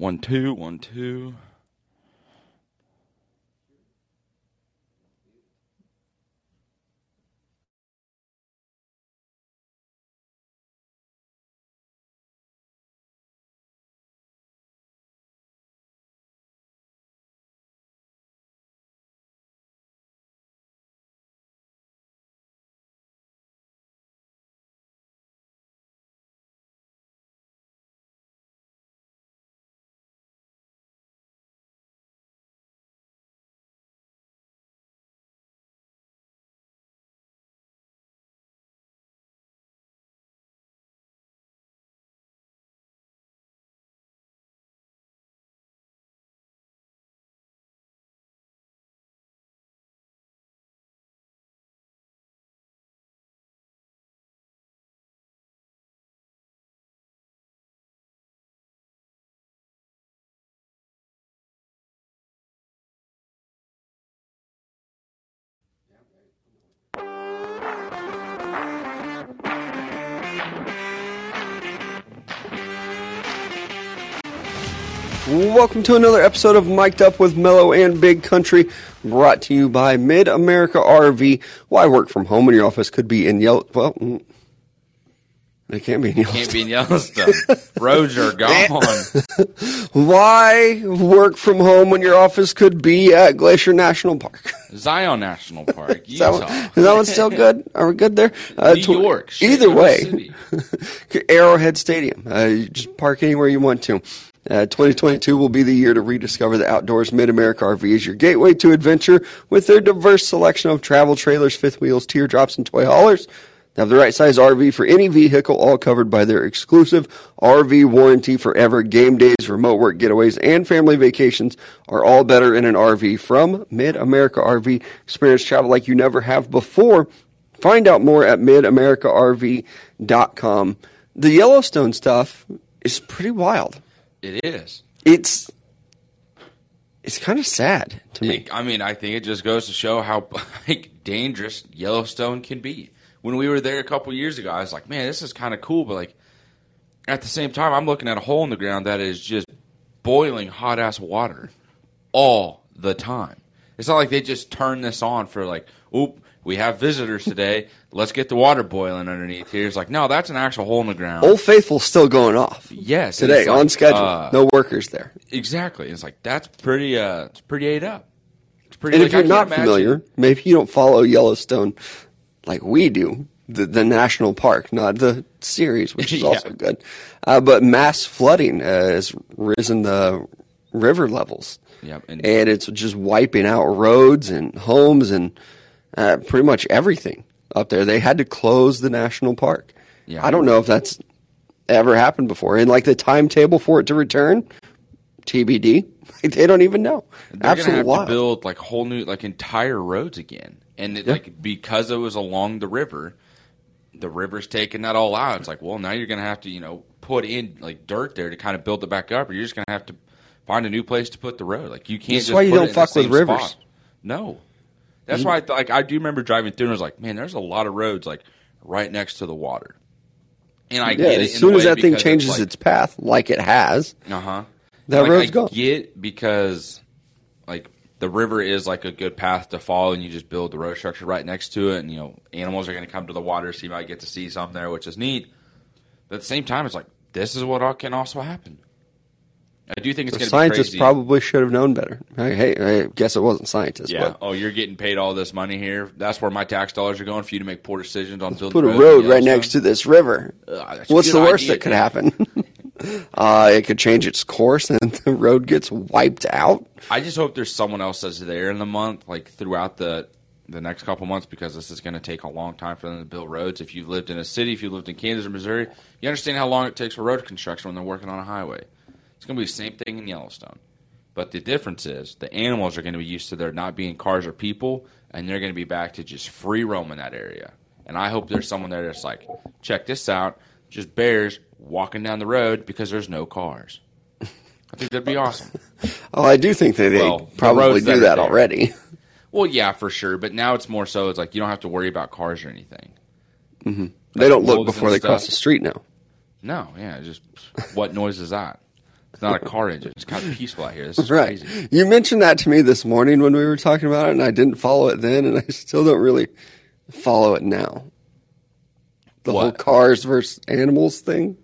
One, two, one, two. Welcome to another episode of Mic'd Up with Mellow and Big Country, brought to you by Mid America RV. Why work from home when your office could be in Yellow? Well, mm, it can't be in Yellowstone. Can't be in Yellowstone. Roads are gone. Why work from home when your office could be at Glacier National Park? Zion National Park, Is that, one, is that one still good? Are we good there? Uh, New tw- York. Either way, Arrowhead Stadium. Uh, just park anywhere you want to. Uh, 2022 will be the year to rediscover the outdoors. Mid America RV is your gateway to adventure with their diverse selection of travel trailers, fifth wheels, teardrops, and toy haulers. They have the right size RV for any vehicle, all covered by their exclusive RV warranty forever. Game days, remote work getaways, and family vacations are all better in an RV from Mid America RV. Experience travel like you never have before. Find out more at midamericarv.com. The Yellowstone stuff is pretty wild. It is. It's it's kind of sad to me. I mean, I think it just goes to show how like dangerous Yellowstone can be. When we were there a couple years ago, I was like, man, this is kind of cool, but like at the same time, I'm looking at a hole in the ground that is just boiling hot ass water all the time. It's not like they just turn this on for like, oop, we have visitors today. Let's get the water boiling underneath here. It's like, no, that's an actual hole in the ground. Old Faithful's still going off yes, today like, on schedule. uh, no workers there. Exactly. It's like that's pretty. Uh, it's pretty ate up. It's pretty. And like, if you're not imagine- familiar, maybe you don't follow Yellowstone like we do, the, the national park, not the series, which is Yeah. also good. Uh, but mass flooding uh, has risen the river levels. Yep, and- and it's just wiping out roads and homes and uh, pretty much everything up there. They had to close the national park. Yeah. I don't know if that's ever happened before. And like the timetable for it to return, TBD. Like, they don't even know. They're Absolute gonna have wild. to build like whole new, like entire roads again, and it, Yeah. like because it was along the river, the river's taking that all out. It's like, well, now you're gonna have to, you know, put in like dirt there to kind of build it back up, or you're just gonna have to find a new place to put the road. Like you can't. That's just why you don't it in the fuck with rivers. spot. No, that's why. I th- like I do remember driving through and I was like, man, there's a lot of roads like right next to the water. And I yeah, get it as soon as that thing because it's changes like- its path, like it has, uh huh. That like, road's I gone. get because like the river is like a good path to follow, and you just build the road structure right next to it, and you know animals are going to come to the water, so you might get to see some there, which is neat. But at the same time, it's like this is what all can also happen. I do think it's the going to be scientists crazy. probably should have known better. Hey, I guess it wasn't scientists. yeah. But Oh, you're getting paid all this money here. That's where my tax dollars are going for you to make poor decisions on building. put a roads in road right next to this river. A What's the worst idea, that could happen? uh, it could change its course and the road gets wiped out. I just hope there's someone else that's there in the month, like throughout the the next couple months, because this is going to take a long time for them to build roads. If you've lived in a city, if you lived in Kansas or Missouri, you understand how long it takes for road construction when they're working on a highway. It's going to be the same thing in Yellowstone, but the difference is the animals are going to be used to there not being cars or people, and they're going to be back to just free roaming that area. And I hope there's someone there that's like, check this out, just bears walking down the road because there's no cars. I think that'd be awesome. Oh, I do think that they Well, probably that do are that already. Well, yeah, for sure. But now it's more so. It's like you don't have to worry about cars or anything. Mm-hmm. They don't look before they cross the street now. No, yeah, just what noise is that? It's not a car engine. It's kind of peaceful out here. This is Right. crazy. You mentioned that to me this morning when we were talking about it, and I didn't follow it then, and I still don't really follow it now. The whole cars versus animals thing.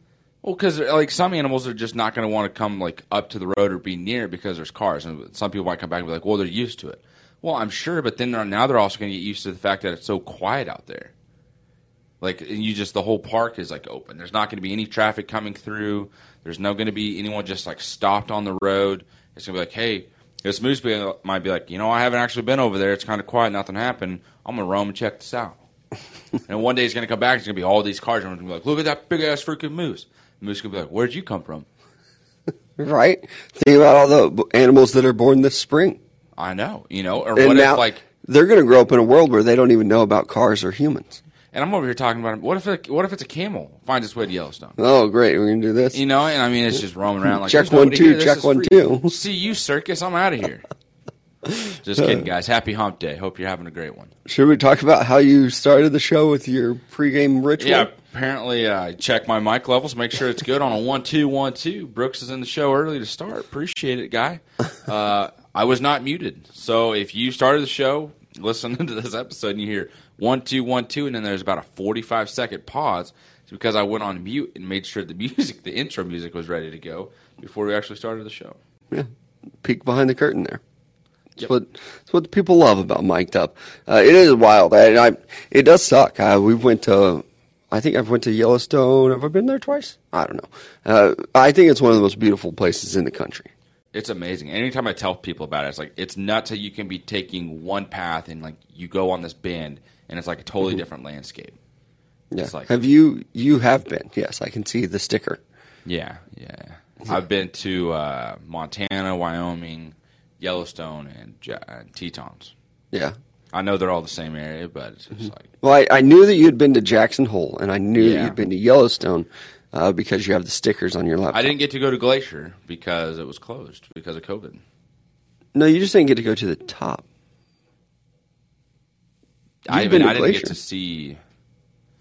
Well, because like some animals are just not going to want to come like up to the road or be near it because there's cars, and some people might come back and be like, "Well, they're used to it." Well, I'm sure, but then they're, now they're also going to get used to the fact that it's so quiet out there. Like, you just the whole park is like open. There's not going to be any traffic coming through. There's no going to be anyone just like stopped on the road. It's going to be like, hey, this moose be- might be like, you know, I haven't actually been over there. It's kind of quiet. Nothing happened. I'm going to roam and check this out. and one day he's going to come back. It's going to be all these cars. And I'm going to be like, look at that big ass freaking moose. The moose going to be like, where'd you come from? Right? Think about all the animals that are born this spring. I know, you know, or And what now if like, they're going to grow up in a world where they don't even know about cars or humans. And I'm over here talking about what if it, what if it's a camel finds its way to Yellowstone? Oh, great. We're going to do this. You know, and I mean, it's just roaming around like Check one, two, check one, free." two. See you, circus. I'm out of here. Just kidding, guys. Happy Hump Day. Hope you're having a great one. Should we talk about how you started the show with your pregame ritual? Yeah, apparently uh, I check my mic levels, make sure it's good on a one two one two. Brooks is in the show early to start. Appreciate it, guy. Uh, I was not muted, so if you started the show listening to this episode and you hear one two one two, and then there's about a forty five second pause, it's because I went on mute and made sure the music, the intro music, was ready to go before we actually started the show. Yeah. Peek behind the curtain there. That's Yep. what that's what the people love about mic'd up. Uh, it is wild. I, I it does suck. Uh, we went to I think I've went to Yellowstone. Have I been there twice? I don't know. Uh, I think it's one of the most beautiful places in the country. It's amazing. Anytime I tell people about it, it's like it's nuts how you can be taking one path and like you go on this bend and it's like a totally different landscape. Yeah. Like- have you you have been? Yes, I can see the sticker. Yeah, yeah. I've been to uh, Montana, Wyoming, Yellowstone, and, and Tetons. Yeah. I know they're all the same area, but it's just like Well, I, I knew that you had been to Jackson Hole, and I knew that you'd been to Yellowstone uh, because you have the stickers on your laptop. I didn't get to go to Glacier because it was closed because of COVID. No, you just didn't get to go to the top. I even been to I didn't get to see.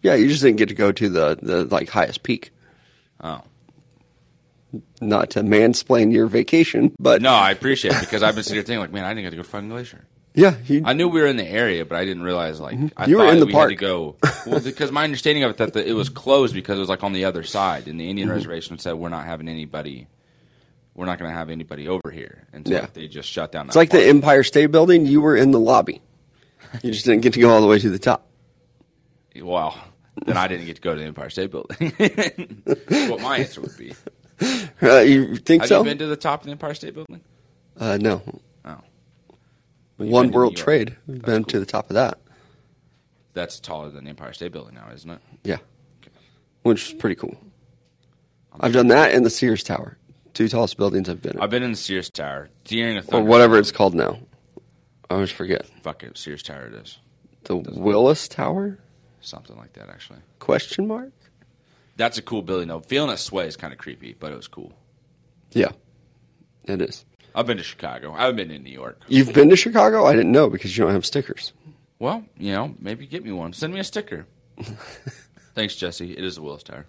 Yeah, you just didn't get to go to the, the like highest peak. Oh Not to mansplain your vacation, but no, I appreciate it because I've been sitting here thinking like, man, I didn't get to go to fucking Glacier. yeah, you, I knew we were in the area, but I didn't realize like I Mm-hmm. You were in the we park. had to go. Well, because my understanding of it that the, it was closed because it was like on the other side, and the Indian Mm-hmm. reservation said we're not having anybody. We're not going to have anybody over here, and so Yeah. they just shut down. it's like the Empire State Building. You were in the lobby. You just didn't get to go all the way to the top. Well, then I didn't get to go to the Empire State Building. That's what my answer would be. Uh, you think Have so? you been to the top of the Empire State Building? uh, no. Oh, One been to World Trade. We've been cool. to the top of that. that's taller than the Empire State Building now, isn't it? Yeah, which is pretty cool. I've done that and the Sears Tower. Two tallest buildings I've been in, I've been in the Sears Tower during a or whatever it's called now. I always forget. Fuck it, Sears Tower it is. The Willis Tower? Something like that, actually. Question mark? That's a cool building, though. Feeling a sway is kind of creepy, but it was cool. Yeah, it is. I've been to Chicago. I haven't been to New York. You've been to Chicago? I didn't know because you don't have stickers. Well, you know, maybe get me one. Send me a sticker. Thanks, Jesse. It is the Willis Tower.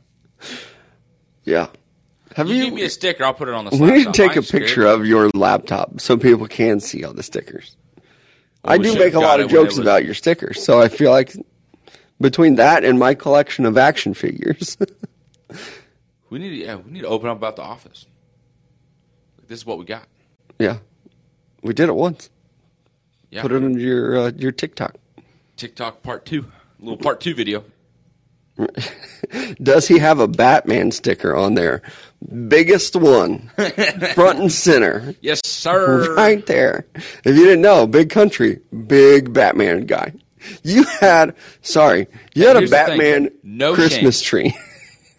Yeah. Have You, you? give me a sticker, I'll put it on the. we need to take a picture scared. of your laptop so people can see all the stickers. I do make a lot of jokes about your stickers, so I feel like between that and my collection of action figures, We need to, yeah, we need to open up about the office. Like, this is what we got. yeah, we did it once. Yeah. Put it on your uh, your TikTok. TikTok part two. A little part two video. Does he have a Batman sticker on there? Biggest one, front and center, Yes, sir. right there. If you didn't know, big country, big Batman guy. You had, sorry, you had a Here's. Batman No Christmas shame. tree.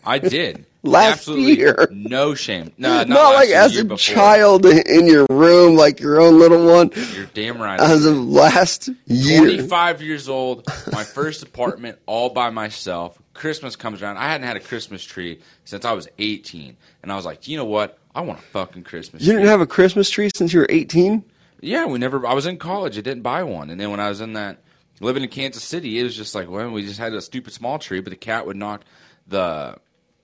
I did. Last Absolutely year. No shame. No, not, Not, like year, as a before. child in your room, like your own little one. You're damn right. As of last year. 25 years old, my first apartment all by myself. Christmas comes around. I hadn't had a Christmas tree since I was 18. And I was like, you know what? I want a fucking Christmas You didn't have a Christmas tree since you were 18? yeah, we never, I was in college. I didn't buy one. And then when I was in that, living in Kansas City, it was just like, well, we just had a stupid small tree, but the cat would knock the,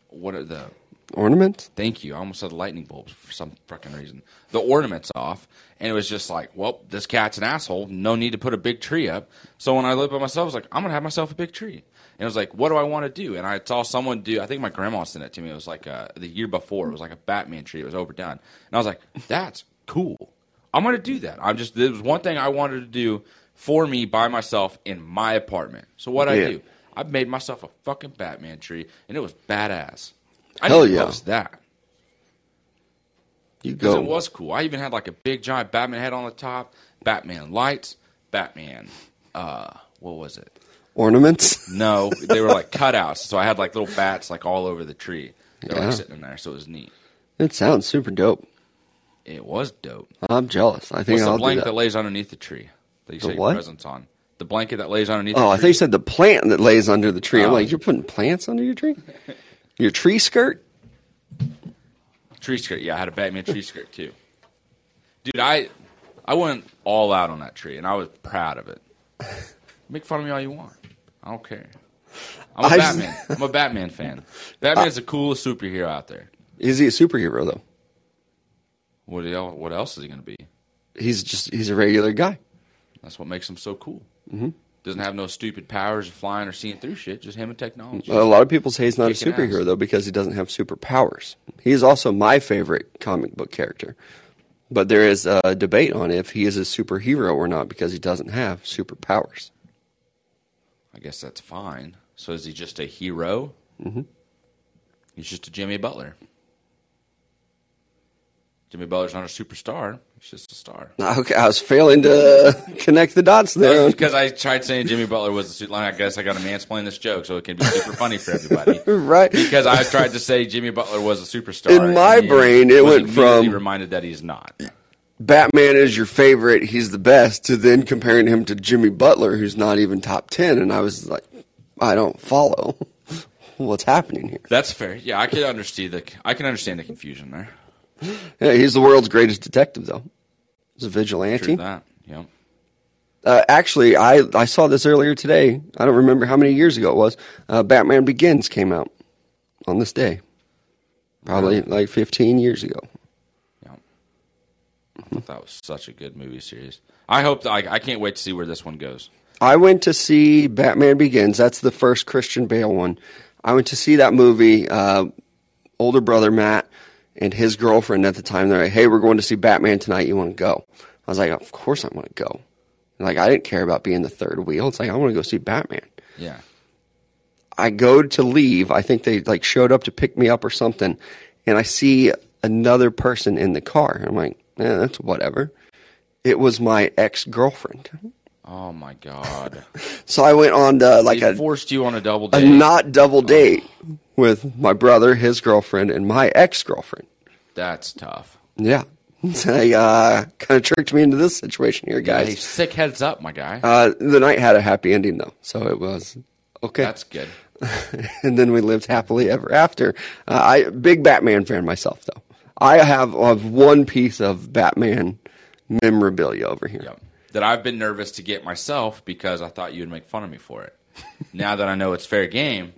what are the Ornaments? Thank you. I almost said the lightning bulbs for some fucking reason. The ornaments off, and it was just like, well, this cat's an asshole. No need to put a big tree up. So when I lived by myself, I was like, I'm gonna have myself a big tree. And it was like, what do I want to do? And I saw someone do. I think my grandma sent it to me. It was like uh, the year before. It was like a Batman tree. It was overdone, and I was like, that's cool. I'm gonna do that. I'm just. There was one thing I wanted to do for me by myself in my apartment. So what I do, I made myself a fucking Batman tree, and it was badass. I Hell to yeah. post that. You go. it was cool. I even had like a big giant Batman head on the top, Batman lights, Batman. Uh, what was it? Ornaments? No, they were like cutouts. So I had like little bats like all over the tree. They're Yeah. like sitting in there, so it was neat. It sounds super dope. It was dope. I'm jealous. I think What's I'll the do blanket that. that. lays underneath the tree? That you The set what? your presents on. The blanket that lays underneath. Oh, the I tree. thought you said the plant that lays under the tree. I'm Oh. like, you're putting plants under your tree? Your tree skirt? tree skirt. Yeah, I had a Batman tree skirt too. Dude, I I went all out on that tree, and I was proud of it. Make fun of me all you want. I don't care. I'm a I- Batman. I'm a Batman fan. Batman's the coolest superhero out there. Is he a superhero though? What else? What else is he going to be? He's just he's a regular guy. That's what makes him so cool. Mm-hmm. Doesn't have no stupid powers of flying or seeing through shit. Just him and technology. A lot of people say he's not a superhero ass. though because he doesn't have superpowers. He is also my favorite comic book character. But there is a debate on if he is a superhero or not because he doesn't have superpowers. I guess that's fine. So is he just a hero? Mm-hmm. He's just a Jimmy Butler. Jimmy Butler's not a superstar. He's just a star. Okay, I was failing to connect the dots there. because I tried saying Jimmy Butler was a super. I guess I got to mansplain this joke so it can be super funny for everybody. Right. Because I tried to say Jimmy Butler was a superstar. In my brain, it went from- reminded that he's not. Batman is your favorite, he's the best, to then comparing him to Jimmy Butler, who's not even top 10. And I was like, I don't follow what's happening here. That's fair. Yeah, I can understand the. I can understand the confusion there. Yeah, he's the world's greatest detective, though. He's a vigilante. True that. Yeah. Uh, actually, I, I saw this earlier today. I don't remember how many years ago it was. Uh, Batman Begins came out on this day. Probably like 15 years ago. Thought that was such a good movie series. I hope that I, I can't wait to see where this one goes. I went to see Batman Begins. That's the first Christian Bale one. I went to see that movie. Uh, older brother Matt and his girlfriend at the time. They're like, "Hey, we're going to see Batman tonight. You want to go?" I was like, "Of course I want to go." Like I didn't care about being the third wheel. It's like I want to go see Batman. Yeah. I go to leave. I think they like showed up to pick me up or something, and I see another person in the car. I'm like, eh, that's whatever. It was my ex girlfriend. Oh my god. So I went on to like they a forced you on a double a not double date with my brother, his girlfriend, and my ex girlfriend. That's tough. Yeah. They uh, kind of tricked me into this situation here, guys. sick heads up, my guy. Uh, the night had a happy ending, though, so it was okay. That's good. and then we lived happily ever after. Uh, I big Batman fan myself, though. I have, have one piece of Batman memorabilia over here. Yep. That I've been nervous to get myself because I thought you would make fun of me for it. now that I know it's fair game,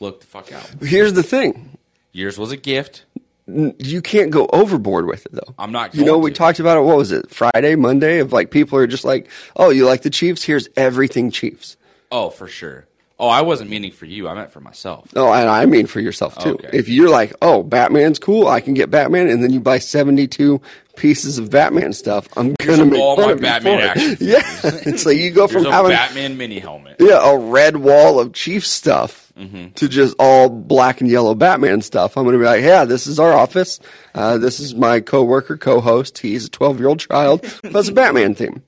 look the fuck out. Here's the thing: Yours was a gift. you can't go overboard with it, though. I'm not You know, we to. talked about it. What was it? Friday, Monday? Of like people are just like, "Oh, you like the Chiefs? Here's everything Chiefs." Oh, for sure. Oh, I wasn't meaning for you. I meant for myself. Oh, and I mean for yourself too. Okay. If you're like, "Oh, Batman's cool. I can get Batman," and then you buy 72 pieces of Batman stuff, I'm gonna make all fun my of Batman for it. Yeah, it's like you go Here's from a having Batman mini helmet. yeah a red wall of Chief stuff Mm-hmm. to just all black and yellow Batman stuff. I'm gonna be like, yeah, this is our office. Uh, this is my coworker, co-host. He's a 12 year old child. That's a Batman theme.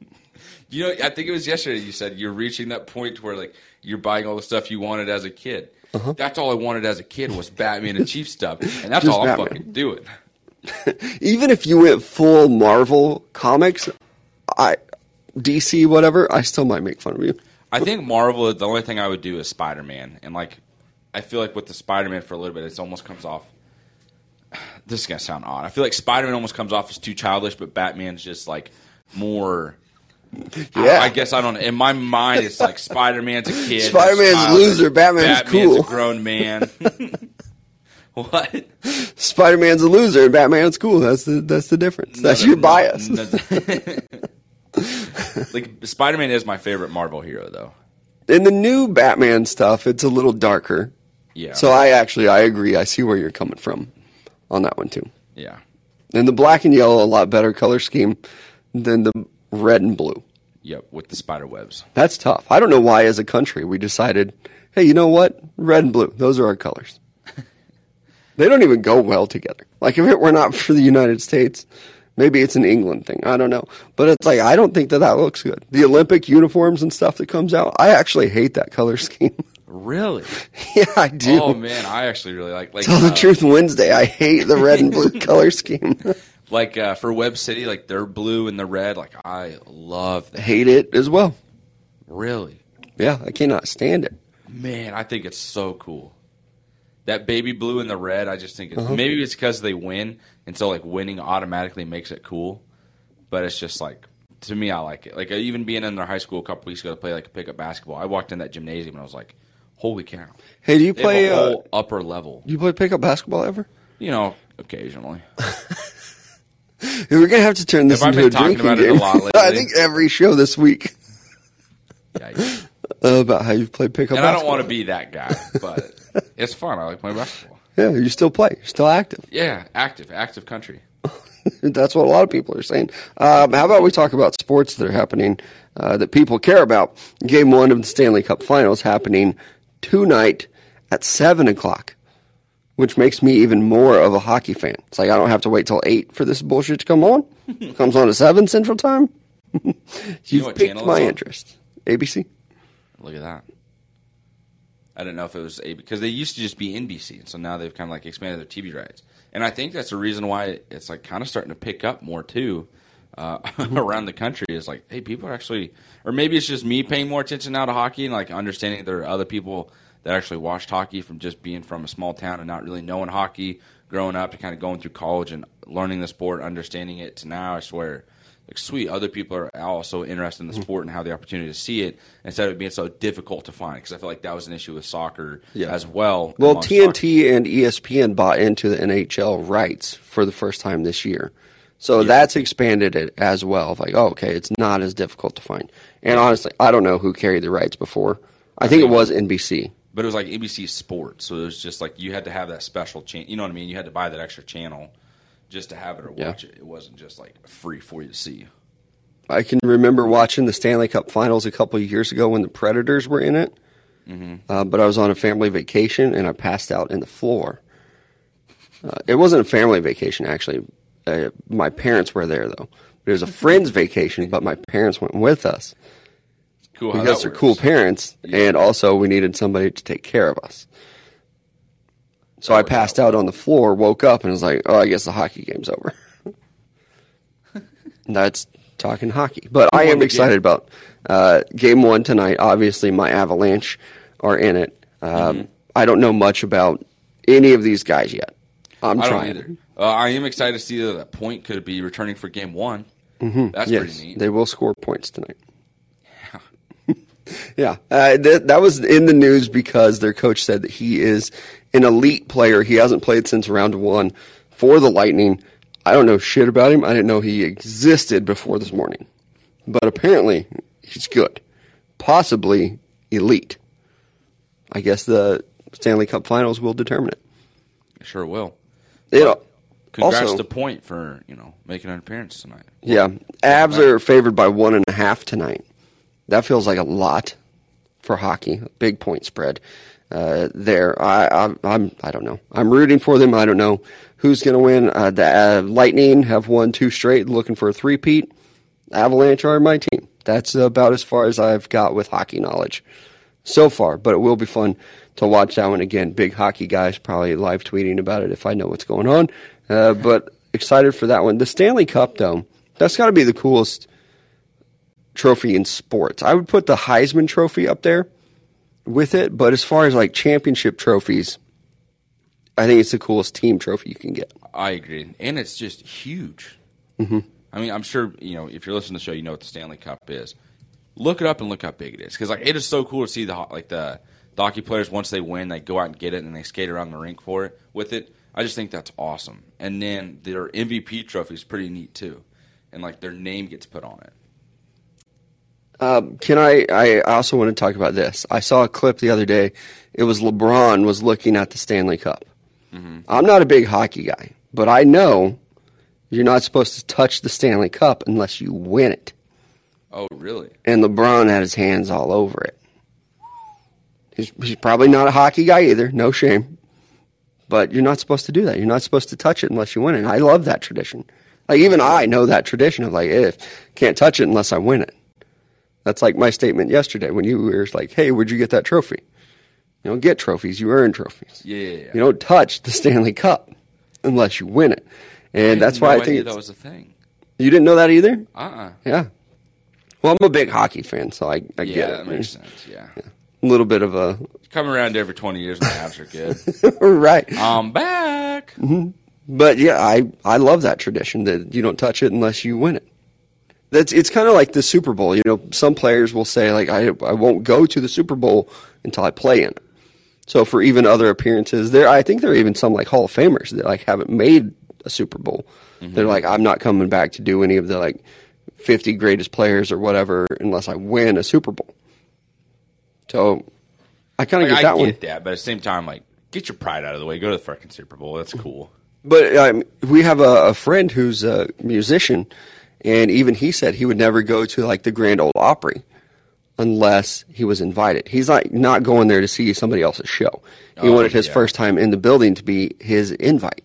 You know, I think it was yesterday you said you're reaching that point where like you're buying all the stuff you wanted as a kid. Uh-huh. That's all I wanted as a kid was Batman and Chief stuff, and that's Just all I'm Batman. fucking doing. Even if you went full Marvel comics, I DC whatever, I still might make fun of you. I think Marvel. The only thing I would do is Spider Man, and like I feel like with the Spider Man for a little bit, it almost comes off. This is gonna sound odd. I feel like Spider Man almost comes off as too childish, but Batman's just like more. I- Yeah. I, guess I don't. In my mind, it's like Spider Man's a kid. Spider-Man's a loser, Batman's Batman's cool. a grown man. What? Spider Man's a loser and Batman's cool. That's the that's the difference. That's No, your no, bias. no. like Spider Man is my favorite Marvel hero, though. In the new Batman stuff, it's a little darker. Yeah. So I actually I agree. I see where you're coming from on that one too. yeah. And the black and yellow a lot better color scheme than the red and blue. Yep. With the spider webs. That's tough. I don't know why as a country we decided, hey, you know what? Red and blue, those are our colors. they don't even go well together. Like if it were not for the United States, maybe it's an England thing. I don't know. But it's like I don't think that that looks good. The Olympic uniforms and stuff that comes out, I actually hate that color scheme. Really? yeah, I do. Oh man, I actually really like like Tell the uh, truth Wednesday, I hate the red and blue color scheme. Like uh, for Web City, like their blue and the red. Like I love that. hate it as well. Really, Yeah, I cannot stand it. man, I think it's so cool. That baby blue and the red, I just think it's, Uh-huh. maybe it's because they win, and so like winning automatically makes it cool. But it's just like to me, I like it. Like even being in their high school a couple weeks ago to play like a pickup basketball, I walked in that gymnasium and I was like, "Holy cow!" Hey, do you They play? Uh, upper level. do you play pickup basketball ever? You know, occasionally. We're gonna have to turn this Have into a talking drinking about it a game. I think every show this week Yeah, uh, about how you've played pickup. and I don't want to be that guy, but it's fun. I like playing basketball. Yeah, you still play. You're still active. Yeah, active, active country. That's what a lot of people are saying. Um, how about we talk about sports that are happening uh, that people care about? Game one of the Stanley Cup Finals happening tonight at seven o'clock, which makes me even more of a hockey fan. It's like I don't have to wait till eight for this bullshit to come on. It Comes on at seven Central Time. You've what piqued my interest. ABC. Look at that. I don't know if it was a because they used to just be NBC, and so now they've kind of like expanded their TV rights. And I think that's the reason why it's like kind of starting to pick up more too uh, around the country. Is like, hey, people are actually, or maybe it's just me paying more attention now to hockey and like understanding there are other people that actually watched hockey from just being from a small town and not really knowing hockey growing up to kind of going through college and learning the sport, understanding it to now. I swear, like sweet, other people are also interested in the mm-hmm. sport and have the opportunity to see it instead of it being so difficult to find. Because I feel like that was an issue with soccer Yeah. as well. Well, TNT and E ESPN bought into the NHL rights for the first time this year. So that's expanded it as well. Like, oh, okay, it's not as difficult to find. And honestly, I don't know who carried the rights before. I think it was NBC. But it was like ABC Sports, so it was just like you had to have that special channel. You know what I mean? You had to buy that extra channel just to have it or Yeah. watch it. It wasn't just like free for you to see. I can remember watching the Stanley Cup Finals a couple of years ago when the Predators were in it. Uh, but I was on a family vacation and I passed out in the floor. Uh, it wasn't a family vacation, actually. Uh, my parents were there, though. It was a friend's vacation, but my parents went with us. Cool. Because they're cool parents, and also we needed somebody to take care of us. So I passed out on the floor, woke up, and was like, "Oh, I guess the hockey game's over." That's talking hockey, but I am excited about uh, game one tonight. Obviously, my Avalanche are in it. Um, Mm-hmm. I don't know much about any of these guys yet. I'm I trying. either. Uh, I am excited to see that that point could be returning for game one. Mm-hmm. That's Yes, pretty neat. they will score points tonight. Yeah, uh, th- that was in the news because their coach said that he is an elite player. He hasn't played since round one for the Lightning. I don't know shit about him. I didn't know he existed before this morning, but apparently he's good, possibly elite. I guess the Stanley Cup Finals will determine it. sure will. It Congrats also- to Point for you know making an appearance tonight. Yeah, Avs are favored by one and a half tonight. That feels like a lot for hockey. A big point spread uh, there. I, I, I'm I don't know. I'm rooting for them. I don't know who's going to win. Uh, the uh, Lightning have won two straight, looking for a three-peat. Avalanche are my team. That's about as far as I've got with hockey knowledge so far. But it will be fun to watch that one again. Big hockey guys probably live tweeting about it if I know what's going on. Uh, but excited for that one. The Stanley Cup, though, that's got to be the coolest trophy in sports. I would put the Heisman Trophy up there with it, but as far as like championship trophies, I think it's the coolest team trophy you can get. I agree, and it's just huge. Mm-hmm. I mean, I'm sure you know if you're listening to the show, you know what the Stanley Cup is. Look it up and look how big it is, because like it is so cool to see the like the the hockey players once they win, they go out and get it and they skate around the rink for it with it. I just think that's awesome. And then their MVP trophy is pretty neat too, and like their name gets put on it. Um, can I? I also want to talk about this. I saw a clip the other day. It was LeBron was looking at the Stanley Cup. I'm not a big hockey guy, but I know you're not supposed to touch the Stanley Cup unless you win it. Oh, really? And LeBron had his hands all over it. He's, he's probably not a hockey guy either. No shame. But you're not supposed to do that. You're not supposed to touch it unless you win it. And I love that tradition. Like even I know that tradition of like, if can't touch it unless I win it. That's like my statement yesterday when you were like, "Hey, where'd you get that trophy?" You don't get trophies; you earn trophies. Yeah, yeah, yeah. You don't touch the Stanley Cup unless you win it, and that's no why I think that was a thing. you didn't know that either. Uh uh Yeah. Well, I'm a big hockey fan, so I, I Yeah, get it. that makes sense. Yeah. A little bit of a Come around every 20 years the Avs are good. right, I'm back. but yeah, I I love that tradition that you don't touch it unless you win it. That's it's kind of like the Super Bowl. You know, some players will say like I I won't go to the Super Bowl until I play in it. So for even other appearances, there I think there are even some like Hall of Famers that like haven't made a Super Bowl. They're like I'm not coming back to do any of the like 50 greatest players or whatever unless I win a Super Bowl. So I kind of Like, get I that one. get that, but at the same time, like, get your pride out of the way. Go to the freaking Super Bowl. That's cool. But um, we have a, a friend who's a musician, and even he said he would never go to like the Grand Ole Opry unless he was invited. He's like not going there to see somebody else's show. He Oh, wanted his yeah. first time in the building to be his invite,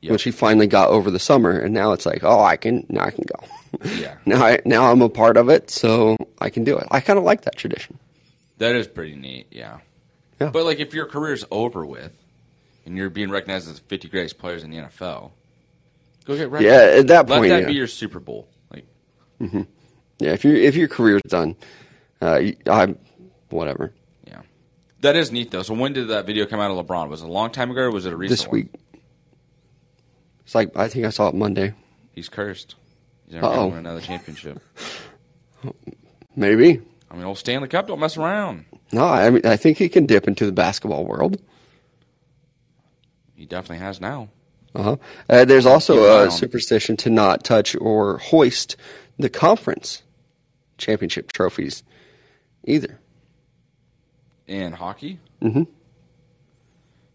Yep. which he finally got over the summer, and now it's like, oh, I can now I can go. Yeah. now I now I'm a part of it, so I can do it. I kind of like that tradition. That is pretty neat, yeah. Yeah. But, like, if your career's over with and you're being recognized as the 50 greatest players in the NFL, go get recognized. Yeah, at that point, Let that yeah. be your Super Bowl. Like, Yeah, if your if your career's done, uh, I whatever. yeah. That is neat, though. So, when did that video come out of LeBron? Was it a long time ago or was it a recent This one? week, it's like I think I saw it Monday. He's cursed. He's never going to win another championship. Maybe. I mean, old Stanley Cup, don't mess around. No, I mean I think he can dip into the basketball world. He definitely has now. Uh-huh. Uh, there's Keep an eye also a superstition to not touch or hoist the conference championship trophies either. In hockey? Mm-hmm.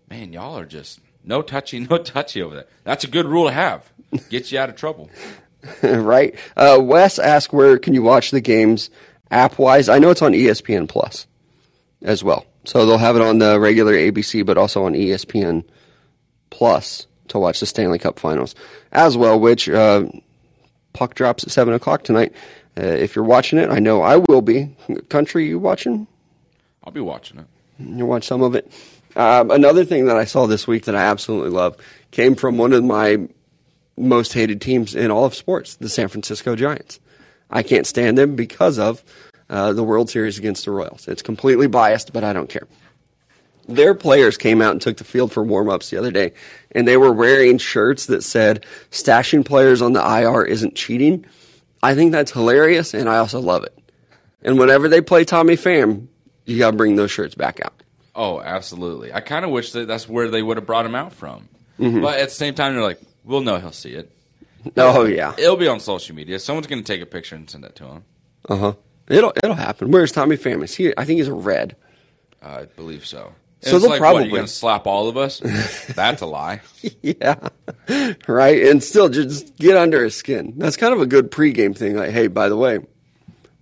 Man, y'all are just no touchy, no touchy over there. That's a good rule to have. Gets you out of trouble. right? Uh, Wes asked where can you watch the games app wise? I know it's on ESPN Plus as well. So they'll have it on the regular ABC, but also on ESPN Plus to watch the Stanley Cup Finals as well. Which uh, puck drops at seven o'clock tonight. Uh, if you're watching it, I know I will be. Country, you watching? I'll be watching it. You watch some of it. Um, another thing that I saw this week that I absolutely love came from one of my most hated teams in all of sports, the San Francisco Giants. I can't stand them because of uh, the World Series against the Royals. It's completely biased, but I don't care. Their players came out and took the field for warmups the other day, and they were wearing shirts that said, Stashing players on the IR isn't cheating. I think that's hilarious, and I also love it. And whenever they play Tommy Pham, you got to bring those shirts back out. Oh, absolutely. I kind of wish that that's where they would have brought him out from. Mm-hmm. But at the same time, they're like, we'll know he'll see it. Oh yeah, It'll be on social media. Someone's going to take a picture and send it to him. uh huh. It'll it'll happen. Where's Tommy Pham? Is he? I think he's a red. I believe so. So they'll like, probably- what, you going to slap all of us? That's a lie. yeah, right. And still, just get under his skin. That's kind of a good pregame thing. Like, hey, by the way,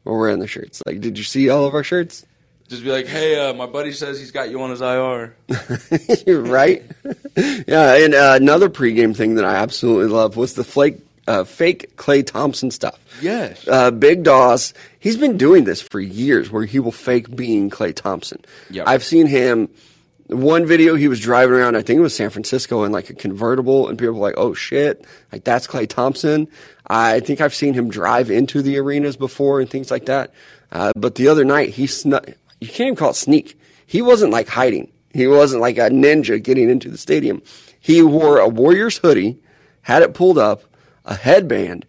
we're wearing the shirts. Like, did you see all of our shirts? Just be like, hey, uh, my buddy says he's got you on his IR. right? yeah. And uh, another pregame thing that I absolutely love was the flake, uh, fake Klay Thompson stuff. Yes. Uh, Big Daws, he's been doing this for years where he will fake being Klay Thompson. Yep. I've seen him. One video he was driving around, I think it was San Francisco in like a convertible, and people were like, oh shit, like that's Klay Thompson. I think I've seen him drive into the arenas before and things like that. Uh, but the other night, he snuck, you can't even call it sneak. He wasn't like hiding. He wasn't like a ninja getting into the stadium. He wore a Warriors hoodie, had it pulled up, a headband,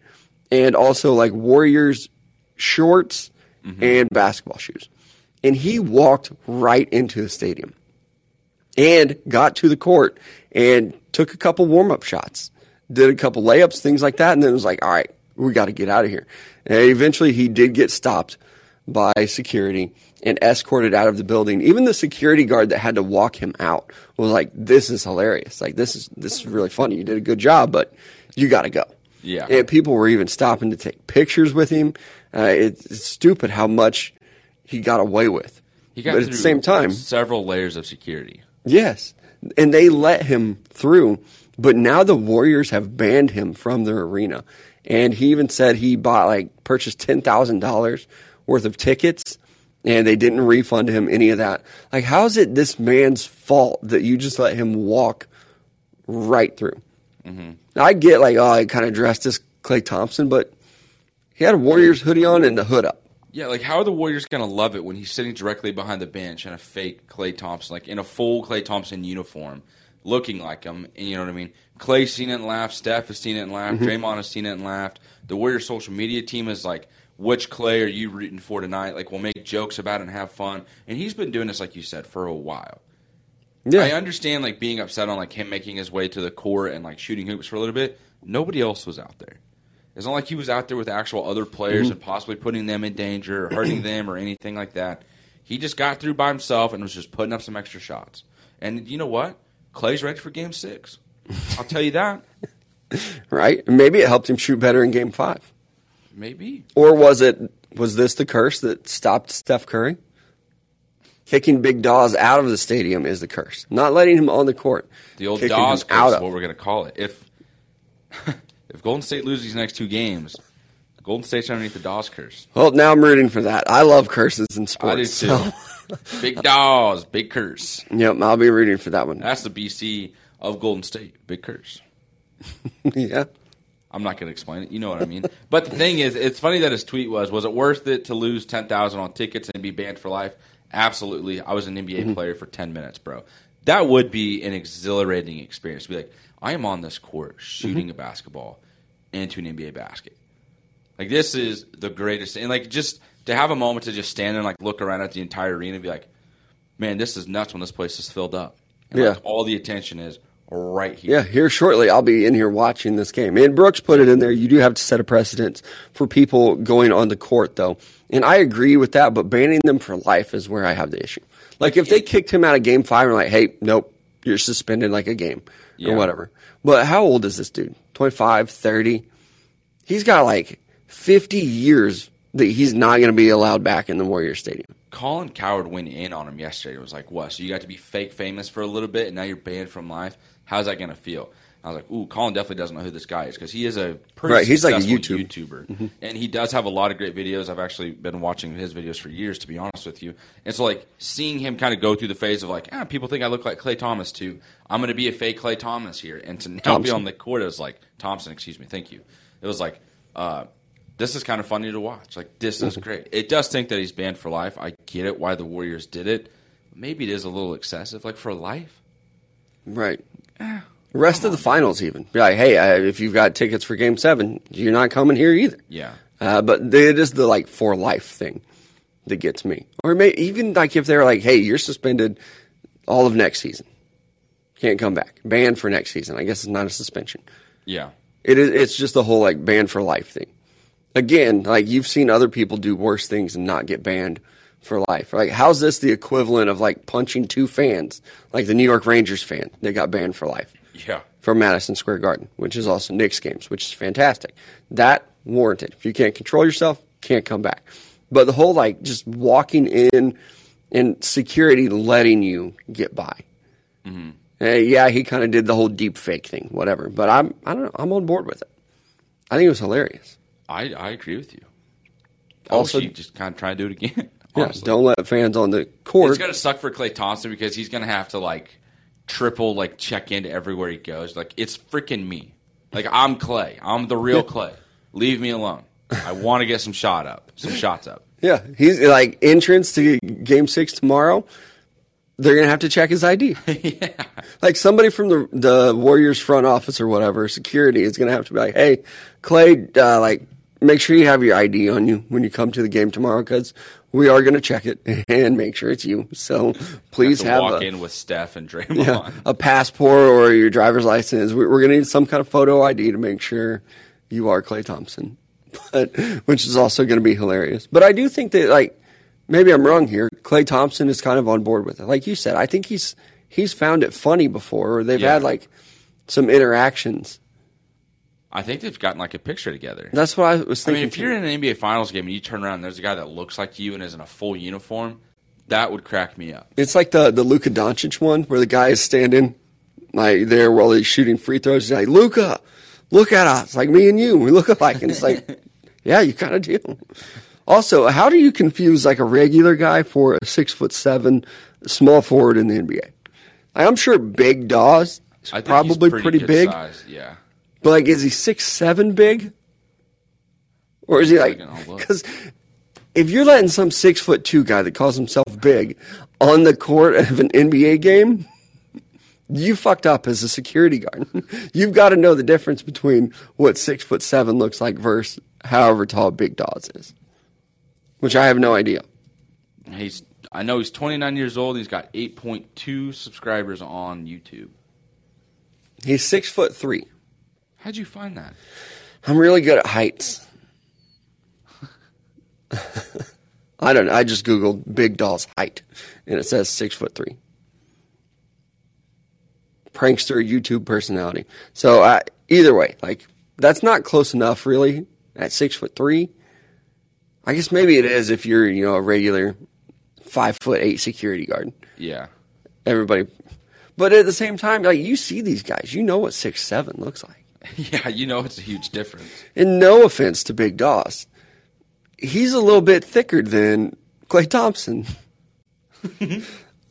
and also like Warriors shorts mm-hmm. and basketball shoes. and he walked right into the stadium and got to the court and took a couple warm up shots, did a couple layups, things like that, and then it was like, all right, we got to get out of here. And eventually, he did get stopped by security and escorted out of the building. Even the security guard that had to walk him out was like, "This is hilarious. Like this is this is really funny. You did a good job, but you got to go." Yeah. And people were even stopping to take pictures with him. Uh, it's, it's stupid how much he got away with. He got but at the same time, several layers of security. Yes. And they let him through, but now the Warriors have banned him from their arena. And he even said he bought like purchased ten thousand dollars worth of tickets and they didn't refund him any of that. Like how is it this man's fault that you just let him walk right through? Mm-hmm. I get like, oh, he kind of dressed as Klay Thompson, but he had a Warriors hoodie on and the hood up. Yeah, like how are the Warriors gonna love it when he's sitting directly behind the bench in a fake Klay Thompson, like in a full Klay Thompson uniform, looking like him, and you know what I mean? Klay's seen it and laughed, Steph has seen it and laughed, mm-hmm. Draymond has seen it and laughed. The Warriors social media team is like, which Klay are you rooting for tonight? Like we'll make jokes about it and have fun. And he's been doing this, like you said, for a while. Yeah. I understand like being upset on like him making his way to the court and like shooting hoops for a little bit. Nobody else was out there. It's not like he was out there with actual other players mm-hmm. and possibly putting them in danger or hurting them or anything like that. He just got through by himself and was just putting up some extra shots. And you know what? Klay's ready for game six. I'll tell you that. right? Maybe it helped him shoot better in game five. Maybe. Or was it was this the curse that stopped Steph Curry? Kicking Big Daws out of the stadium is the curse. Not letting him on the court. The old Kicking Daws curse out is what we're going to call it. If if Golden State loses these next two games, Golden State's underneath the Daws curse. Well, now I'm rooting for that. I love curses in sports. I do too. so- Big Daws, big curse. yep, I'll be rooting for that one. That's the BC of Golden State. Big curse. yeah. I'm not going to explain it. You know what I mean. but the thing is, it's funny that his tweet was, "Was it worth it to lose ten thousand on tickets and be banned for life?" Absolutely. I was an NBA mm-hmm. player for ten minutes, bro. That would be an exhilarating experience. Be like, I am on this court mm-hmm. shooting a basketball into an NBA basket. Like this is the greatest, and like just to have a moment to just stand and like look around at the entire arena and be like, "Man, this is nuts when this place is filled up." And Yeah. like, all the attention is right here. Yeah, here shortly I'll be in here watching this game. And Brooks put it in there. You do have to set a precedence for people going on the court, though. And I agree with that, but banning them for life is where I have the issue. Like if they kicked him out of game five and like, hey, nope, you're suspended like a game Yeah. or whatever. But how old is this dude? 25, 30? He's got like 50 years that he's not going to be allowed back in the Warrior Stadium. Colin Cowherd went in on him yesterday. It was like, what? So you got to be fake famous for a little bit, and now you're banned from life. How's that going to feel? I was like, ooh, Colin definitely doesn't know who this guy is because he is a pretty Right, he's like a YouTube. YouTuber, and he does have a lot of great videos. I've actually been watching his videos for years, to be honest with you. And so, like, seeing him kind of go through the phase of like, ah, people think I look like Klay Thomas too. I'm going to be a fake Klay Thomas here, and to now be on the court, it was like Thompson. Excuse me, thank you. It was like. uh this is kind of funny to watch. Like this Mm-hmm. is great. It does think that he's banned for life. I get it why the Warriors did it. Maybe it is a little excessive. Like for life, Right. Rest of the finals, even. Be like, hey, uh, if you've got tickets for game seven, you're not coming here either. yeah. Uh, but it is the like for life thing that gets me. Or may, even like if they're like, hey, you're suspended all of next season, can't come back, banned for next season. I guess it's not a suspension. Yeah. It is. It's just the whole like banned for life thing. Again, like you've seen other people do worse things and not get banned for life. Like, how's this the equivalent of like punching two fans, like the New York Rangers fan that got banned for life? Yeah. from Madison Square Garden, which is also Knicks games, which is fantastic. That warranted. If you can't control yourself, can't come back. But the whole like just walking in and security letting you get by. Uh, yeah, he kind of did the whole deep fake thing, whatever. But I'm I don't know. I'm on board with it. I think it was hilarious. I, I agree with you. Also- Also, you just kind of try to do it again. Yeah, don't let fans on the court. It's gonna suck for Klay Thompson because he's gonna have to like triple like check into everywhere he goes. Like it's freaking me. Like I'm Klay. I'm the real Klay. Leave me alone. I want to get some shot up, some shots up. Yeah, he's like entrance to Game Six tomorrow. They're gonna have to check his ID. yeah. like somebody from the the Warriors front office or whatever, security is going to have to be like, "Hey, Klay, uh, like make sure you have your ID on you when you come to the game tomorrow because we are going to check it and make sure it's you. So please to have walk a, in with Steph and Draymond. yeah, a passport or your driver's license. We- We're going to need some kind of photo ID to make sure you are Klay Thompson, but which is also going to be hilarious. But I do think that like maybe I'm wrong here. Klay Thompson is kind of on board with it. Like you said, I think he's he's found it funny before, or they've Yeah. had like some interactions. I think they've gotten like a picture together. That's what I was thinking. I mean, if you're in an NBA Finals game and you turn around and there's a guy that looks like you and is in a full uniform, that would crack me up. It's like the the Luka Doncic one where the guy is standing like there while he's shooting free throws. He's like, Luka, look at us, like me and you, we look alike. And it's like, yeah, you kind of do. Also, how do you confuse like a regular guy for a six foot seven small forward in the NBA? I'm sure Big Daws is probably pretty, good big, Size. Yeah. But like, is he six seven big, or is he like? Because if you're letting some six foot two guy that calls himself big on the court of an NBA game, you fucked up as a security guard. You've got to know the difference between what six foot seven looks like versus however tall Big Daws is, which I have no idea. He's. I know he's 29 years old. He's got 8.2 subscribers on YouTube. He's six foot three. How'd you find that? I'm really good at heights. I don't know. I just Googled Big Daws' height and it says six foot three. Prankster YouTube personality. So uh, either way, like that's not close enough really at six foot three. I guess maybe it is if you're, you know, a regular five foot eight security guard. Yeah. Everybody. But at the same time, like you see these guys, you know what six seven looks like. Yeah, you know it's a huge difference. And no offense to Big Daws, he's a little bit thicker than Klay Thompson.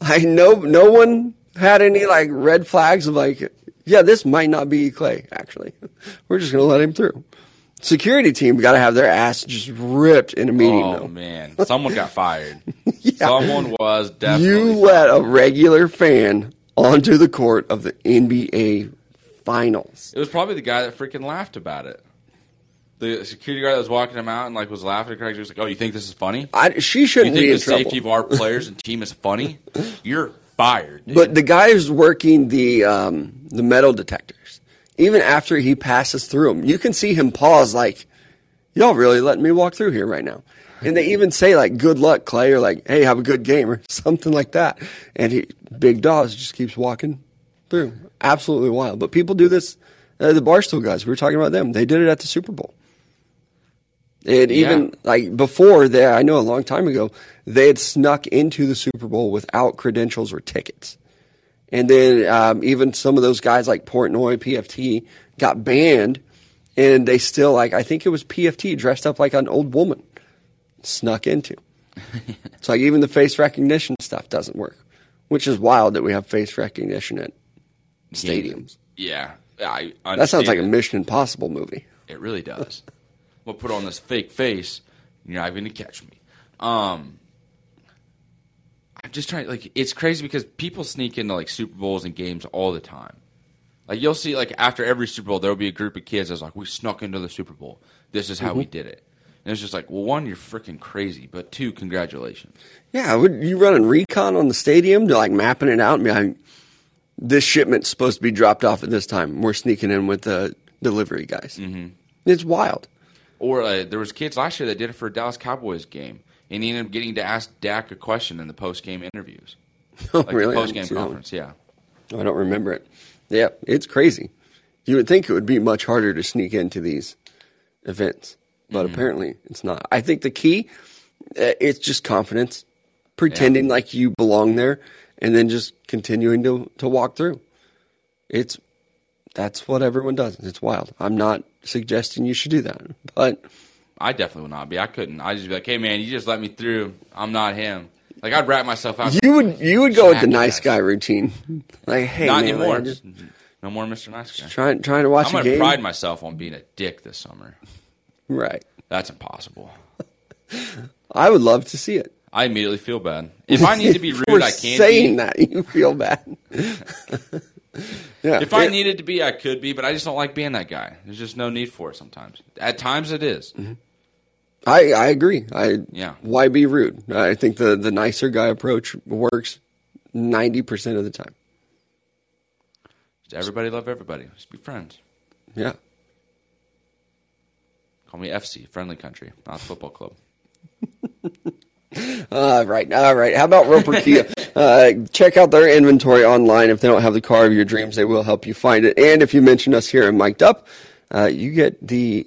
I know no one had any like red flags of like, yeah, this might not be Klay. Actually, we're just gonna let him through. Security team got to have their ass just ripped in a meeting. Oh though. man, someone got fired. Yeah. Someone was definitely. You let a regular fan onto the court of the NBA Finals. It was probably the guy that freaking laughed about it. The security guard that was walking him out and like was laughing at Craig. He was like, "Oh, you think this is funny? I, she shouldn't you think be the in trouble. safety of our players and team is funny? You're fired." Dude. But the guy who's working the um, the metal detectors, even after he passes through them, you can see him pause like, "Y'all really letting me walk through here right now?" And they even say like, "Good luck, Klay," or like, "Hey, have a good game," or something like that. And he, Big Daws, just keeps walking through. Absolutely wild. But people do this. Uh, the Barstool guys, we were talking about them. They did it at the Super Bowl. And even Yeah. like before that, I know a long time ago, they had snuck into the Super Bowl without credentials or tickets. And then um, even some of those guys like Portnoy, PFT, got banned, and they still like I think it was PFT dressed up like an old woman, snuck into. it's like even the face recognition stuff doesn't work, which is wild that we have face recognition at stadiums. yeah, I That sounds like a Mission Impossible movie. it. It really does. we'll put on this fake face. You're not going to catch me. Um, I'm just trying. Like, it's crazy because people sneak into like Super Bowls and games all the time. Like you'll see, like after every Super Bowl, there will be a group of kids that's like, "We snuck into the Super Bowl. This is how Mm-hmm. we did it." And it's just like, well, one, you're freaking crazy, but two, congratulations. Yeah, would you running recon on the stadium to like mapping it out and be like, this shipment's supposed to be dropped off at this time. We're sneaking in with the delivery guys. Mm-hmm. It's wild. Or uh, there was kids last year that did it for a Dallas Cowboys game, and he ended up getting to ask Dak a question in the post game interviews, Oh, like really? Post game didn't see that one. conference. Yeah, I don't remember it. Yeah, it's crazy. You would think it would be much harder to sneak into these events, but apparently it's not. I think the key, uh, it's just confidence, pretending like you belong there, and then just continuing to to walk through. It's that's what everyone does. It's wild. I'm not suggesting you should do that, but I definitely would not be. I couldn't. I'd just be like, "Hey, man, you just let me through. I'm not him." Like I'd wrap myself out. you would you would go with the nice guy routine, like hey, not man, anymore. like, just no more Mr. Nice Guy. trying trying to watch I'm gonna pride myself on being a dick this summer. right. That's impossible. I would love to see it. I immediately feel bad. If I need to be rude, I can saying be. Saying that you feel bad. yeah. If I needed to be, I could be, but I just don't like being that guy. There's just no need for it sometimes. At times it is. Mm-hmm. I, I agree. I Yeah. Why be rude? I think the the nicer guy approach works ninety percent of the time. Just everybody love everybody. Just be friends. Yeah. Call me FC, friendly country, not football club. All right, all right. How about Roper Kia? Uh, check out their inventory online. If they don't have the car of your dreams, they will help you find it. And if you mention us here and mic'd up, uh, you get the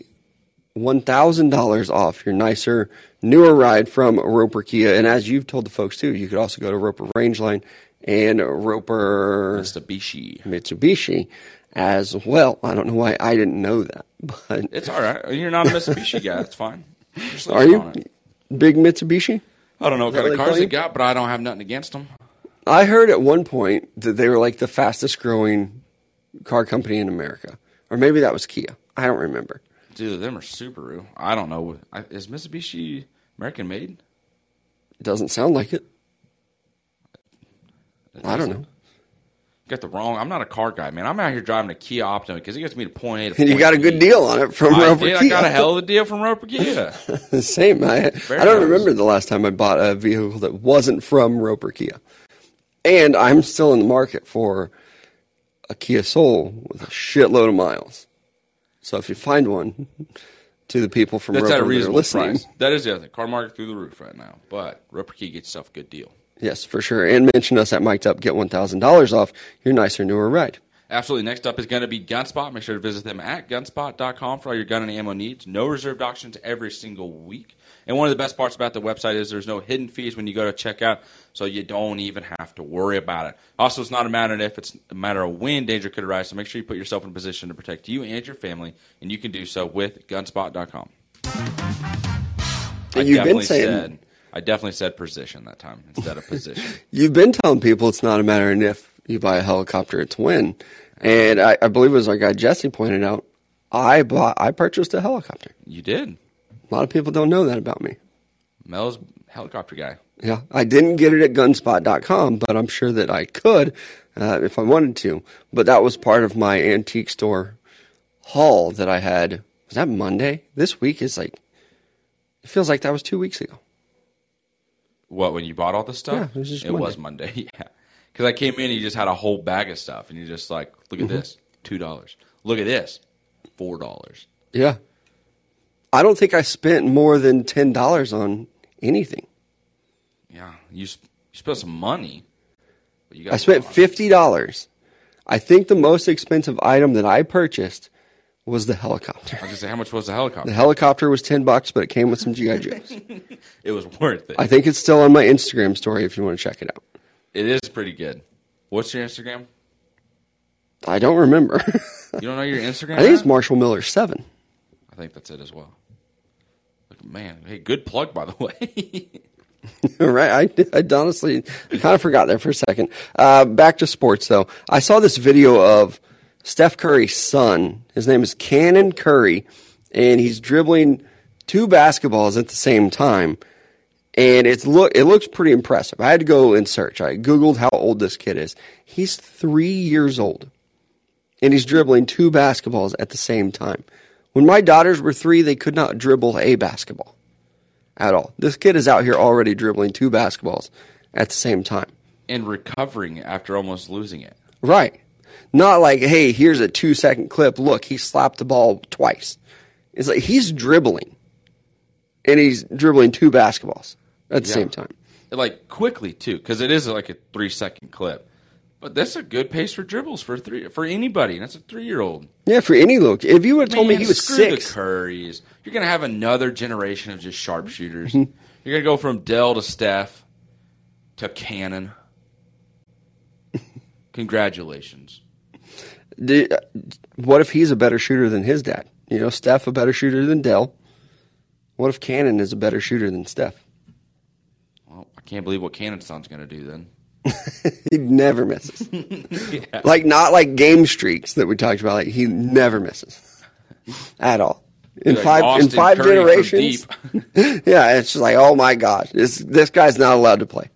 one thousand dollars off your nicer, newer ride from Roper Kia. And as you've told the folks too, you could also go to Roper Rangeline and Roper Mitsubishi. Mitsubishi as well. I don't know why I didn't know that, but It's all right. You're not a Mitsubishi guy. It's fine. Are you big Mitsubishi? I don't know what kind of cars they got, but I don't have nothing against them. I heard at one point that they were like the fastest growing car company in America, or maybe that was Kia. I don't remember. Dude, them are Subaru. I don't know. Is Mitsubishi American made? It doesn't sound like it. I don't know. Got the wrong. I'm not a car guy, man. I'm out here driving a Kia Optima because it gets me to point A to point You got a good B. deal on it from I Roper did. Kia. I got a hell of a deal from Roper Kia. Same. I, I don't remember the last time I bought a vehicle that wasn't from Roper Kia. And I'm still in the market for a Kia Soul with a shitload of miles. So if you find one, to the people from That's Roper at a that reasonable listening, price. That is the other thing. Car market through the roof right now. But Roper Kia gets yourself a good deal. Yes, for sure. And mention us at Mic'd Up, get $1,000 off your nicer, newer ride. Absolutely. Next up is going to be Gunspot. Make sure to visit them at gunspot.com for all your gun and ammo needs. No reserved auctions every single week. And one of the best parts about the website is there's no hidden fees when you go to check out, so you don't even have to worry about it. Also, it's not a matter of if, it's a matter of when danger could arise, so make sure you put yourself in a position to protect you and your family, and you can do so with gunspot.com. I And you've been saying- said, I definitely said position that time instead of position. You've been telling people it's not a matter of if you buy a helicopter, it's when. And I, I believe it was our guy Jesse pointed out, I bought, I purchased a helicopter. you did. A lot of people don't know that about me. Mel's helicopter guy. Yeah, I didn't get it at gunspot.com, but I'm sure that I could uh, if I wanted to. But that was part of my antique store haul that I had. Was that Monday? This week is like, it feels like that was two weeks ago. What when you bought all this stuff? Yeah, it was just was Monday. Yeah, because I came in, you just had a whole bag of stuff, and you're just like, look Mm-hmm. at this, two dollars. Look at this, four dollars. Yeah. I don't think I spent more than $10 on anything. Yeah, you sp- you spent some money. But you got I spent fifty dollars. I think the most expensive item that I purchased was the helicopter. I was gonna say, how much was the helicopter? The helicopter was ten bucks, but it came with some GI Joes. it was worth it. I think it's still on my Instagram story if you want to check it out. it is pretty good. What's your Instagram? I don't remember. You don't know your Instagram? I think it's? Marshall Miller seven. I think that's it as well. Look, man, hey, good plug by the way. right? I, I honestly kind of forgot there for a second. Uh, back to sports though. I saw this video of Steph Curry's son. His name is Cannon Curry, and he's dribbling two basketballs at the same time. And it's look it looks pretty impressive. I had to go and search. I googled how old this kid is. He's three years old, and he's dribbling two basketballs at the same time. When my daughters were three, they could not dribble a basketball at all. This kid is out here already dribbling two basketballs at the same time. and recovering after almost losing it. Right. Not like, hey, here's a two second clip. Look, he slapped the ball twice. It's like he's dribbling. And he's dribbling two basketballs at the Yeah. same time. like quickly too, because it is like a three second clip. But that's a good pace for dribbles for three for anybody. and That's a three year old. Yeah, for any look. If you would have told me he was screw six, the Currys. You're gonna have another generation of just sharpshooters. Mm-hmm. You're gonna go from Dell to Steph to Cannon. Congratulations. Do- what if he's a better shooter than his dad? You know, Steph a better shooter than Dell. What if Cannon is a better shooter than Steph? Well, I can't believe what Cannon's son's gonna do then. He never misses. Like not like game streaks that we talked about. Like he never misses at all. In Like five in five Curry generations. yeah, it's just like oh my gosh, this this guy's not allowed to play.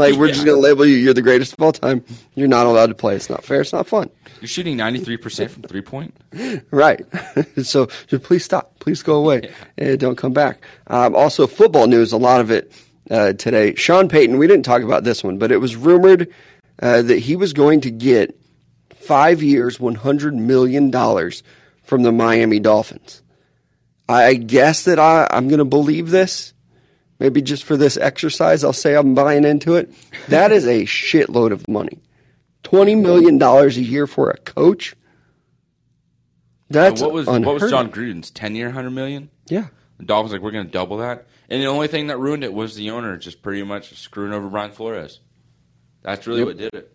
Like we're just going to label you. You're the greatest of all time. You're not allowed to play. It's not fair. It's not fun. You're shooting 93% from three point. Right. so just please stop. Please go away and don't come back. Um, also, football news. A lot of it uh, today. Sean Payton. We didn't talk about this one, but it was rumored uh, that he was going to get five years, one hundred million dollars from the Miami Dolphins. I guess that I, I'm going to believe this. Maybe just for this exercise, I'll say I'm buying into it. That is a shitload of money. Twenty million dollars a year for a coach. That's what was what was Jon. Gruden's 10 year, 100 million? Yeah, The Dolphins like we're going to double that. And the only thing that ruined it was the owner just pretty much screwing over Brian Flores. That's really Yep. what did it.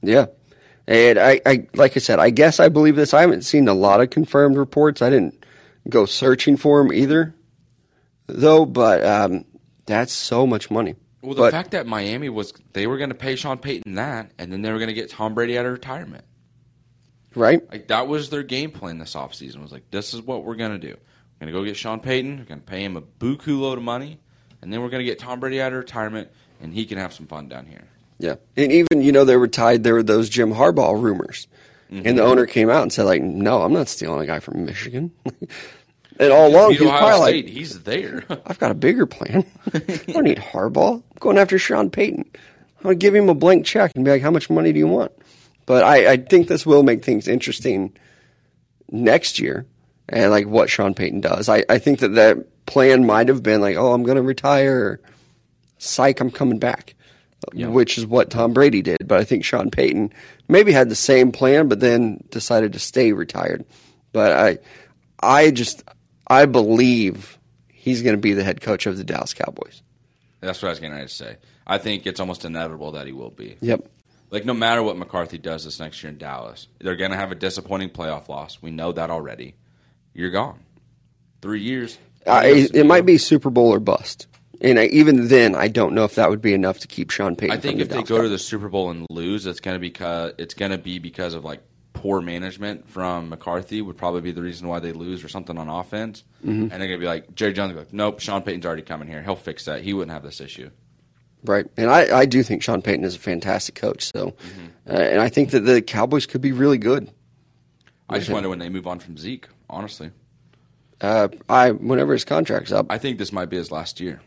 yeah. And I, I, like I said, I guess I believe this. I haven't seen a lot of confirmed reports. I didn't go searching for them either, though. But um, that's so much money. Well, the But- fact that Miami was they were going to pay Sean Payton that, and then they were going to get Tom Brady out of retirement. right? Like that was their game plan this offseason. Was like this is what we're going to do. We're going to go get Sean Payton. We're going to pay him a buku load of money, and then we're going to get Tom Brady out of retirement, and he can have some fun down here. Yeah, and even you know they were tied. There were those Jim Harbaugh rumors, and Mm-hmm. the owner came out and said like, "No, I'm not stealing a guy from Michigan." and all along he's Ohio probably State. like, He's there. "I've got a bigger plan. I don't need Harbaugh. I'm going after Sean Payton. I'm going to give him a blank check and be like, how much money do you want?" But I, I think this will make things interesting next year, and like what Sean Payton does. I, I think that that plan might have been like, "Oh, I'm going to retire." Psych, I'm coming back. Yeah. which is what Tom Brady did. But I think Sean Payton maybe had the same plan, but then decided to stay retired. But I, I just, I believe he's going to be the head coach of the Dallas Cowboys. That's what I was going to say. I think it's almost inevitable that he will be. Yep. Like no matter what McCarthy does this next year in Dallas, they're going to have a disappointing playoff loss. We know that already. You're gone. Three years. I, it might be Super Bowl or bust. And I, even then, I don't know if that would be enough to keep Sean Payton. I think from the if they go to the Super Bowl and lose, it's going to be because it's going to be because of like poor management from McCarthy would probably be the reason why they lose or something on offense. Mm-hmm. And they're going to be like Jerry Jones. Like, nope, Sean Payton's already coming here. He'll fix that. He wouldn't have this issue. Right, and I, I do think Sean Payton is a fantastic coach. So, Mm-hmm. uh, and I think that the Cowboys could be really good. I just wonder when they move on from Zeke. Honestly, Uh, I whenever his contract's up I think this might be his last year.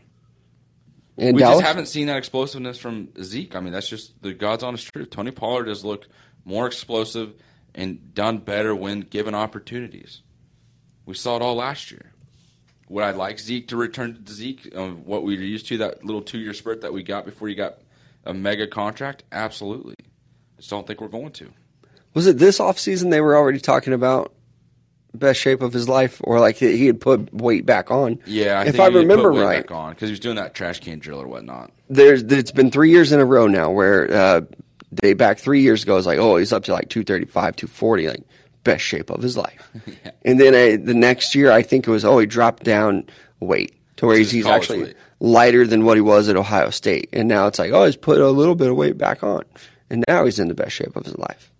in we Dallas, just haven't seen that explosiveness from Zeke. I mean, that's just the God's honest truth. Tony Pollard has looked more explosive and done better when given opportunities. We saw it all last year. Would I like Zeke to return to Zeke? Um, what we were used to that little two-year spurt that we got before he got a mega contract? Absolutely. Just don't think we're going to. Was it this offseason they were already talking about best shape of his life, or like he had put weight back on? Yeah, I if think I he remember put weight right, back on because he was doing that trash can drill or whatnot. there's it's been three years in a row now where uh, they back three years ago. I was like, oh, he's up to like two thirty five, two forty, like best shape of his life. And then uh, the next year, I think it was, oh, he dropped down weight to where he's, he's actually weight. lighter than what he was at Ohio State. And now it's like, oh, he's put a little bit of weight back on, and now he's in the best shape of his life.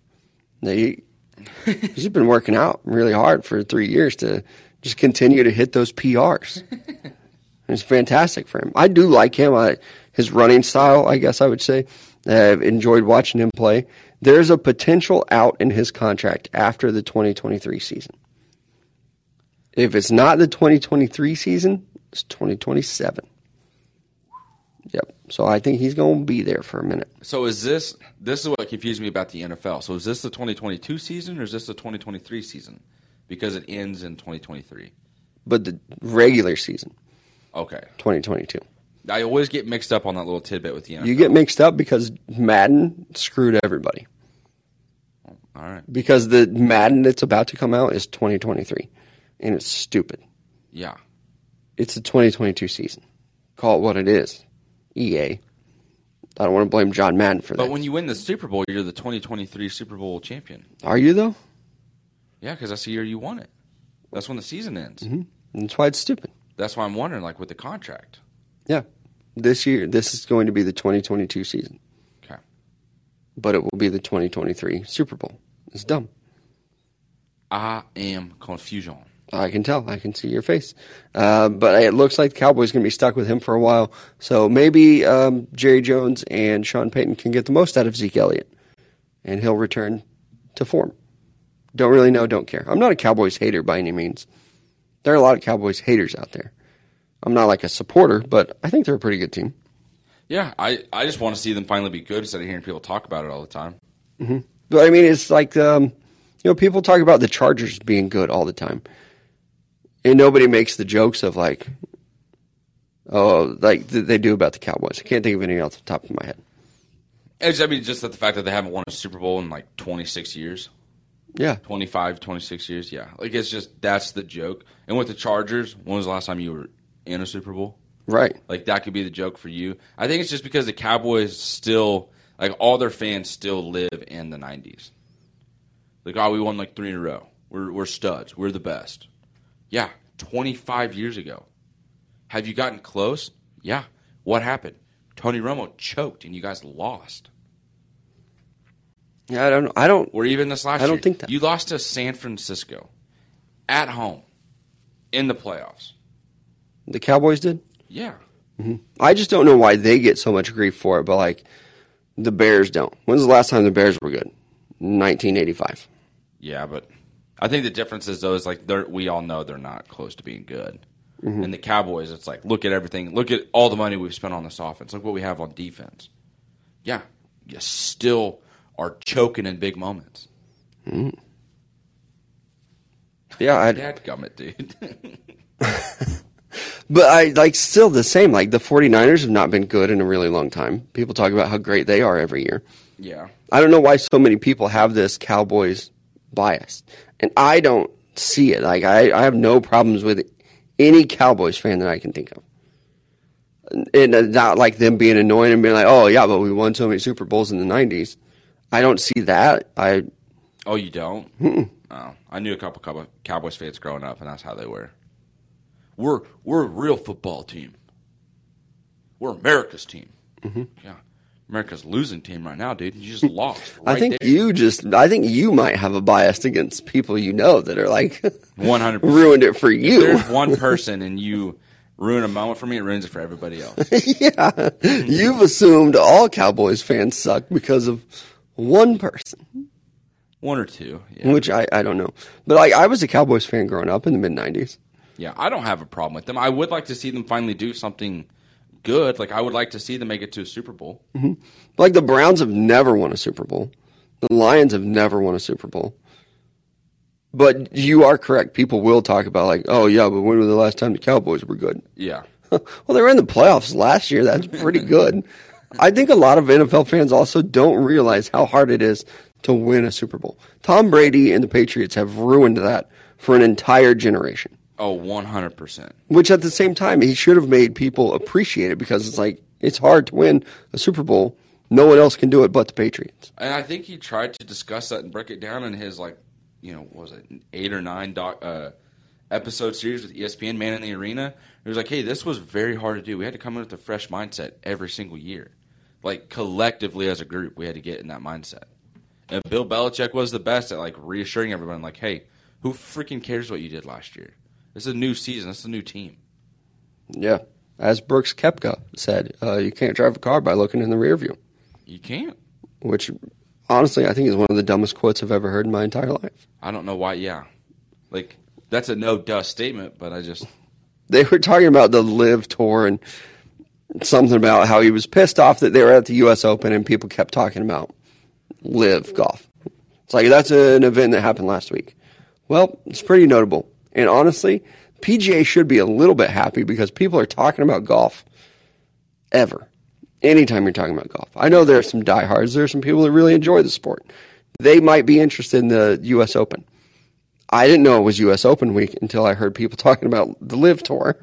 Now, He, he's been working out really hard for three years to just continue to hit those PRs. It's fantastic for him. I do like him. I, his running style, I guess I would say. I've enjoyed watching him play. There's a potential out in his contract after the 2023 season. If it's not the 2023 season, it's 2027. Yep. So I think he's going to be there for a minute. So is this this is what confused me about the NFL. So is this the 2022 season or is this the 2023 season? Because it ends in 2023. But the regular season, Okay. 2022. I always get mixed up on that little tidbit with the NFL. You get mixed up because Madden screwed everybody. Oh, all right. Because the Madden that's about to come out is 2023. And it's stupid. Yeah. It's the 2022 season. Call it what it is. EA. I don't want to blame John Madden for that. But when you win the Super Bowl, you're the 2023 Super Bowl champion. Are you though? Yeah, because that's the year you won it. That's when the season ends. Mm-hmm. That's why it's stupid. That's why I'm wondering, like with the contract. Yeah. This year, this is going to be the 2022 season, Okay. but it will be the 2023 Super Bowl. It's dumb. I am confusion. I can tell. I can see your face. Uh, but it looks like the Cowboys going to be stuck with him for a while. So maybe um, Jerry Jones and Sean Payton can get the most out of Zeke Elliott, and he'll return to form. Don't really know, don't care. I'm not a Cowboys hater by any means. There are a lot of Cowboys haters out there. I'm not like a supporter, but I think they're a pretty good team. Yeah, I, I just want to see them finally be good instead of hearing people talk about it all the time. But I mean, it's like um, you know, people talk about the Chargers being good all the time, and nobody makes the jokes of like, oh, like th- they do about the Cowboys. I can't think of anything else off the top of my head. It's, I mean, just that the fact that they haven't won a Super Bowl in like 26 years, Yeah, 25, 26 years. Yeah, like it's just that's the joke. And with the Chargers, when was the last time you were in a Super Bowl? right. Like that could be the joke for you. I think it's just because the Cowboys still like all their fans still live in the '90s. Like, oh, we won like three in a row. We're we're studs. We're the best. Yeah, 25 years ago. Have you gotten close? Yeah. What happened? Tony Romo choked and you guys lost. Yeah, I don't. I don't. Or even this last I don't year. think that- You lost to San Francisco at home in the playoffs. The Cowboys did. Yeah. I just don't know why they get so much grief for it, but like the Bears don't. When's the last time the Bears were good? 1985. Yeah, but I think the difference is though is like they're we all know they're not close to being good. Mm-hmm. And the Cowboys, it's like look at everything, look at all the money we've spent on this offense, look what we have on defense. Yeah, you still are choking in big moments. Yeah, I, Dad gummit, dude. But I like still the same. Like the 49ers have not been good in a really long time. People talk about how great they are every year. yeah, I don't know why so many people have this Cowboys bias, and I don't see it. Like I, I have no problems with any Cowboys fan that I can think of. And not like them being annoying and being like, "Oh yeah, but we won so many Super Bowls in the '90s." I don't see that. I Oh, you don't? Oh, I knew a couple couple Cowboys fans growing up, and that's how they were. We're we're a real football team. We're America's team. Mm-hmm. Yeah, America's losing team right now, dude. You just lost. I think there. you just I think you might have a bias against people you know that are like 100. ruined it for you. There's one person, and you ruin a moment for me. It ruins it for everybody else. yeah, you've assumed all Cowboys fans suck because of one person, One or two. Yeah. which I, I don't know. But like I was a Cowboys fan growing up in the mid '90s. Yeah, I don't have a problem with them. I would like to see them finally do something good. Like I would like to see them make it to a Super Bowl. Mm-hmm. Like the Browns have never won a Super Bowl. The Lions have never won a Super Bowl. But you are correct. People will talk about like, oh yeah, but when was the last time the Cowboys were good? Yeah. well, they were in the playoffs last year. That's pretty good. I think a lot of NFL fans also don't realize how hard it is to win a Super Bowl. Tom Brady and the Patriots have ruined that for an entire generation. Oh, 100%. Which at the same time, he should have made people appreciate it because it's like it's hard to win a Super Bowl. No one else can do it but the Patriots. And I think he tried to discuss that and break it down in his like, you know, what was it eight or nine doc, uh, episode series with ESPN Man in the Arena? He was like, "Hey, this was very hard to do. We had to come in with a fresh mindset every single year, like collectively as a group, we had to get in that mindset." And Bill Belichick was the best at like reassuring everyone, like, "Hey, who freaking cares what you did last year? Is a new season. It's a new team." Yeah. As Brooks Koepka said, uh, you can't drive a car by looking in the rear view, You can't. which honestly I think is one of the dumbest quotes I've ever heard in my entire life. I don't know why. Yeah, like that's a no dust statement, but I just they were talking about the LIV tour and something about how he was pissed off that they were at the U.S. Open and people kept talking about LIV golf. It's like that's an event that happened last week. Well, it's pretty notable. And honestly, PGA should be a little bit happy because people are talking about golf ever. Anytime you're talking about golf. I know there are some diehards. There are some people that really enjoy the sport. They might be interested in the U.S. Open. I didn't know it was U.S. Open week until I heard people talking about the LIV Tour.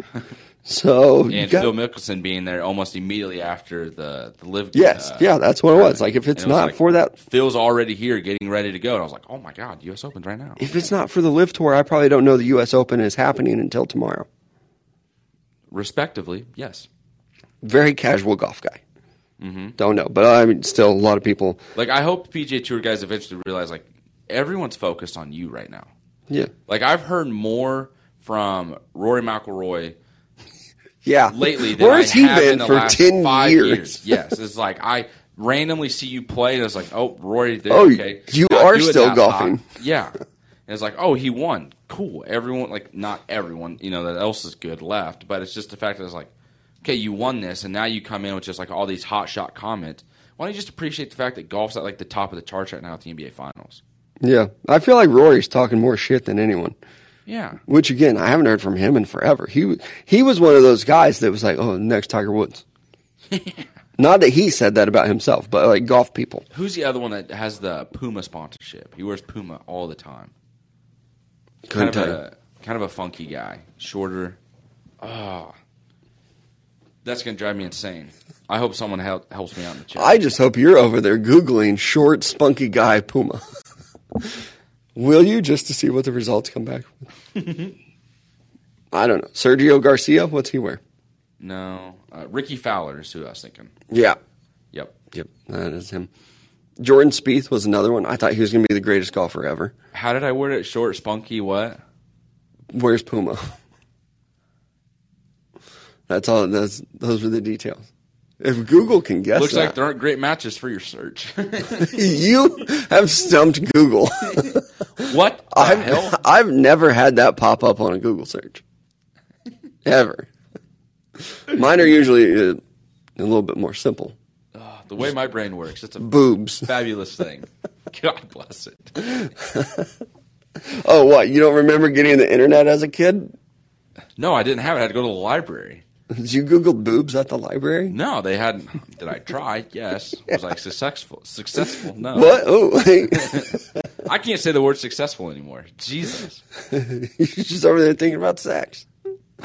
So and got- Phil Mickelson being there almost immediately after the the LIV. yes, uh, yeah, that's what it was. Like if it's it not like, for that, Phil's already here, getting ready to go, and I was like, oh my god, U.S. Open's right now. if it's not for the LIV Tour, I probably don't know the U.S. Open is happening until tomorrow. Respectively, yes. Very casual golf guy. Mm-hmm. Don't know, but I mean, still a lot of people. Like I hope PGA Tour guys eventually realize like everyone's focused on you right now. Yeah, Like I've heard more from Rory McIlroy Yeah. lately Where's I he been for 10 five years? Yes, it's like I randomly see you play, and it's like, oh, Rory, there, Oh, okay, you Not are still golfing. Yeah, and it's like, oh, he won, cool. Everyone, like, not everyone, you know, that else is good left, but it's just the fact that it's like, okay, you won this, and now you come in with just like all these hot shot comments. Why don't you just appreciate the fact that golf's at like the top of the charts right now at the NBA Finals? Yeah. I feel like Rory's talking more shit than anyone. Yeah, Which again, I haven't heard from him in forever. He he was one of those guys that was like, "Oh, next Tiger Woods." Not that he said that about himself, but like golf people. who's the other one that has the Puma sponsorship? He wears Puma all the time. Couldn't kind of a kind of a funky guy, shorter. Oh, that's gonna drive me insane. I hope someone help, helps me out in the chat. I just hope you're over there googling short, spunky guy Puma. Will you just to see what the results come back? with? I don't know. Sergio Garcia, what's he wear? no, uh, Rickie Fowler is who I was thinking. Yeah, Yep. yep, that is him. Jordan Spieth was another one. I thought he was going to be the greatest golfer ever. How did I word it? Short, spunky, what? Where's Puma? That's all. That's those were the details. If Google can guess, Looks like there aren't great matches for your search. you have stumped Google. what the I've hell? I've never had that pop up on a Google search, ever. Mine are usually uh, a little bit more simple. Oh, the way my brain works, it's a Boobs. fabulous thing. God bless it. Oh, what? You don't remember getting the internet as a kid? No, I didn't have it. I had to go to the library. Did you Google boobs at the library? No, they hadn't. Did I try? Yes. Was I successful? Successful? No. What? Oh. I can't say the word successful anymore. Jesus. you're just over there thinking about sex.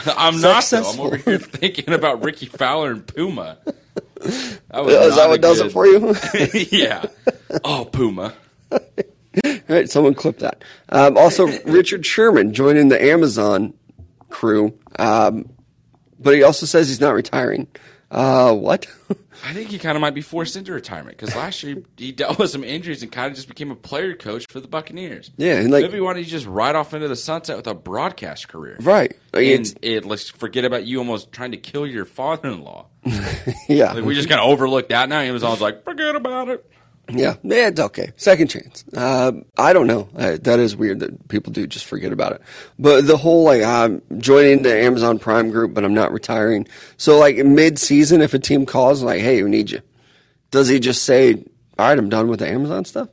I'm not though. I'm over here thinking about Rickie Fowler and Puma. That was is that what does it for you? yeah. Oh, Puma. All right, someone clip that. Um, also, Richard Sherman joining the Amazon crew, um, but he also says he's not retiring. Uh, what? I think he kind of might be forced into retirement because last year he dealt with some injuries and kind of just became a player coach for the Buccaneers. Yeah, and like- maybe why don't you just ride off into the sunset with a broadcast career? right? Like, And it, let's forget about you almost trying to kill your father-in-law. yeah, Like we just kind of overlooked that. Now Amazon's like, forget about it. Yeah. It's okay. Second chance. Um, I don't know. Uh, that is weird that people do just forget about it. But the whole like I'm joining the Amazon Prime group, but I'm not retiring. So like mid-season, if a team calls like, "Hey, we need you," does he just say, "All right, I'm done with the Amazon stuff"?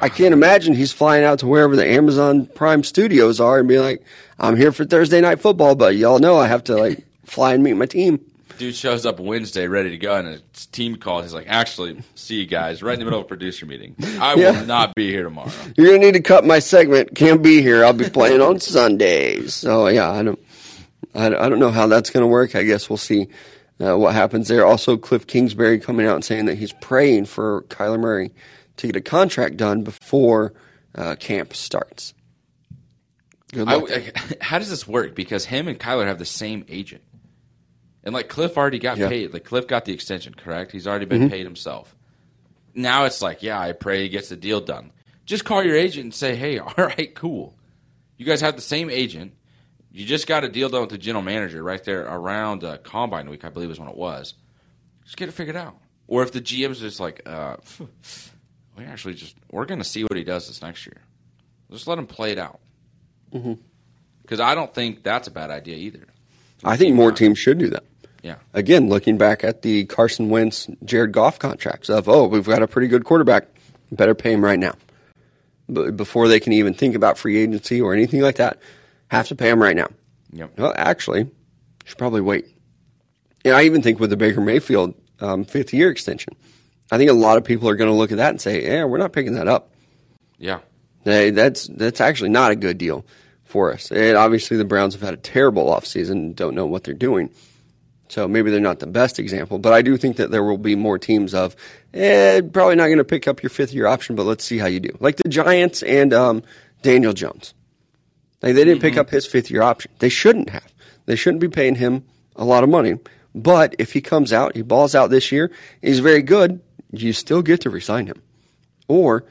I can't imagine he's flying out to wherever the Amazon Prime studios are and be like, "I'm here for Thursday night football, but y'all know I have to like fly and meet my team." Dude shows up Wednesday ready to go, and his team calls. He's like, "Actually, see you guys right in the middle of a producer meeting. I Yeah. will not be here tomorrow." You're gonna need to cut my segment. Can't be here. I'll be playing on Sundays. So yeah, I don't, I, I don't know how that's gonna work. I guess we'll see uh, what happens there. Also, Cliff Kingsbury coming out and saying that he's praying for Kyler Murray to get a contract done before uh, camp starts. I. I- how does this work? Because him and Kyler have the same agent, and like Cliff already got Yeah. Mm-hmm. paid. Like Cliff got the extension, correct? He's already been paid himself. Now it's like, yeah, I pray he gets the deal done. Just call your agent and say, hey, all right, cool. You guys have the same agent. You just got a deal done with the general manager right there around uh, Combine Week, I believe is when it was. Just get it figured out. Or if the GM's just like, uh, we actually just we're going to see what he does this next year. Just let him play it out. Because I don't think that's a bad idea either. I think more teams should do that. Yeah. Again, looking back at the Carson Wentz, Jared Goff contracts of, oh, we've got a pretty good quarterback, better pay him right now. But before they can even think about free agency or anything like that, have to pay him right now. Yep. Well, actually, should probably wait. And I even think with the Baker Mayfield um, fifth year extension, I think a lot of people are going to look at that and say, yeah, we're not picking that up. Yeah. Hey, that's that's actually not a good deal for us. And obviously, the Browns have had a terrible offseason and don't know what they're doing. So maybe they're not the best example, but I do think that there will be more teams of, eh, probably not going to pick up your fifth year option, but let's see how you do. Like the Giants and um, Daniel Jones. Like they didn't pick up his fifth year option. They shouldn't have. They shouldn't be paying him a lot of money. But if he comes out, he balls out this year, he's very good, you still get to resign him. Or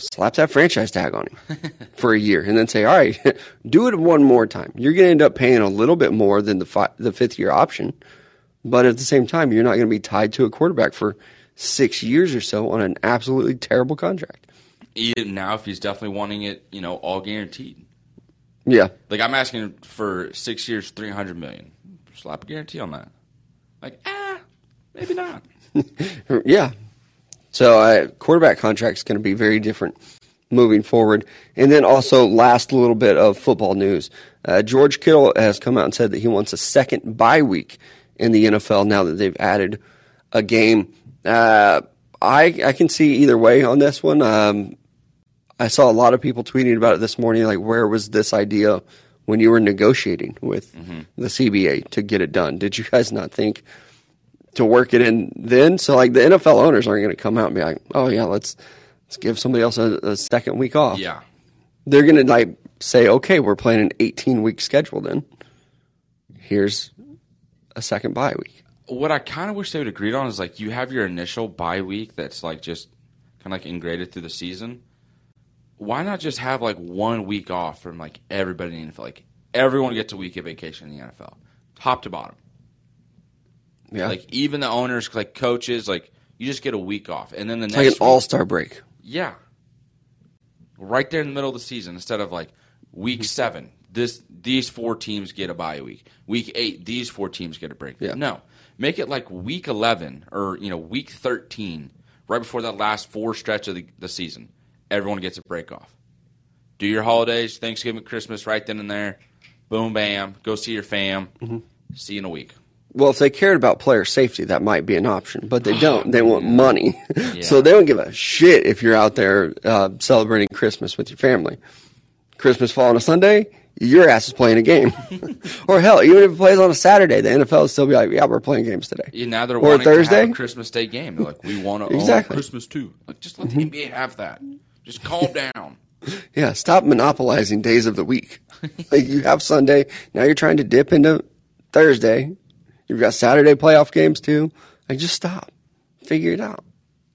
slap that franchise tag on him for a year and then say, all right, do it one more time. You're going to end up paying a little bit more than the, fi- the fifth year option. But at the same time, you're not going to be tied to a quarterback for six years or so on an absolutely terrible contract. Even now, if he's definitely wanting it, you know, all guaranteed. Yeah. Like I'm asking for six years, three hundred million. Slap a guarantee on that. Like ah, maybe not. Yeah. So uh, quarterback contract's is going to be very different moving forward. And then also, last little bit of football news: uh, George Kittle has come out and said that he wants a second bye week in the NFL now that they've added a game. Uh, I I can see either way on this one. Um, I saw a lot of people tweeting about it this morning. Like, where was this idea when you were negotiating with the CBA to get it done? Did you guys not think to work it in then? So, like, the NFL owners aren't going to come out and be like, "Oh yeah, let's let's give somebody else a, a second week off." Yeah, they're going to like say, "Okay, we're playing an 18 week schedule. Then here's a second bye week." what I kind of wish they would agreed on is like you have your initial bye week that's like just kind of like ingraded through the season. Why not just have like one week off from like everybody in the NFL? Like everyone gets a week of vacation in the NFL, top to bottom. Yeah, Like even the owners, like coaches, like you just get a week off, and then the It's next like an all star break. Yeah. Right there in the middle of the season, instead of like week mm-hmm. seven, this these four teams get a bye week. Week eight, these four teams get a break. Yeah. No. Make it like week eleven or you know, week thirteen, right before that last four stretch of the, the season. Everyone gets a break off. Do your holidays, Thanksgiving, Christmas, right then and there. Boom bam. Go see your fam. Mm-hmm. See you in a week. Well, if they cared about player safety, that might be an option, but they don't. They want money. Yeah. so they don't give a shit if you're out there uh, celebrating Christmas with your family. Christmas fall on a Sunday, your ass is playing a game. or hell, even if it plays on a Saturday, the NFL will still be like, yeah, we're playing games today. Yeah, now they're Or wanting to Thursday? have a Christmas Day game. They're like, we want to Exactly. own Christmas too. Like, just let the NBA have that. Just calm down. Yeah, stop monopolizing days of the week. like you have Sunday, now you're trying to dip into Thursday. You've got Saturday playoff games too. Like just stop. Figure it out.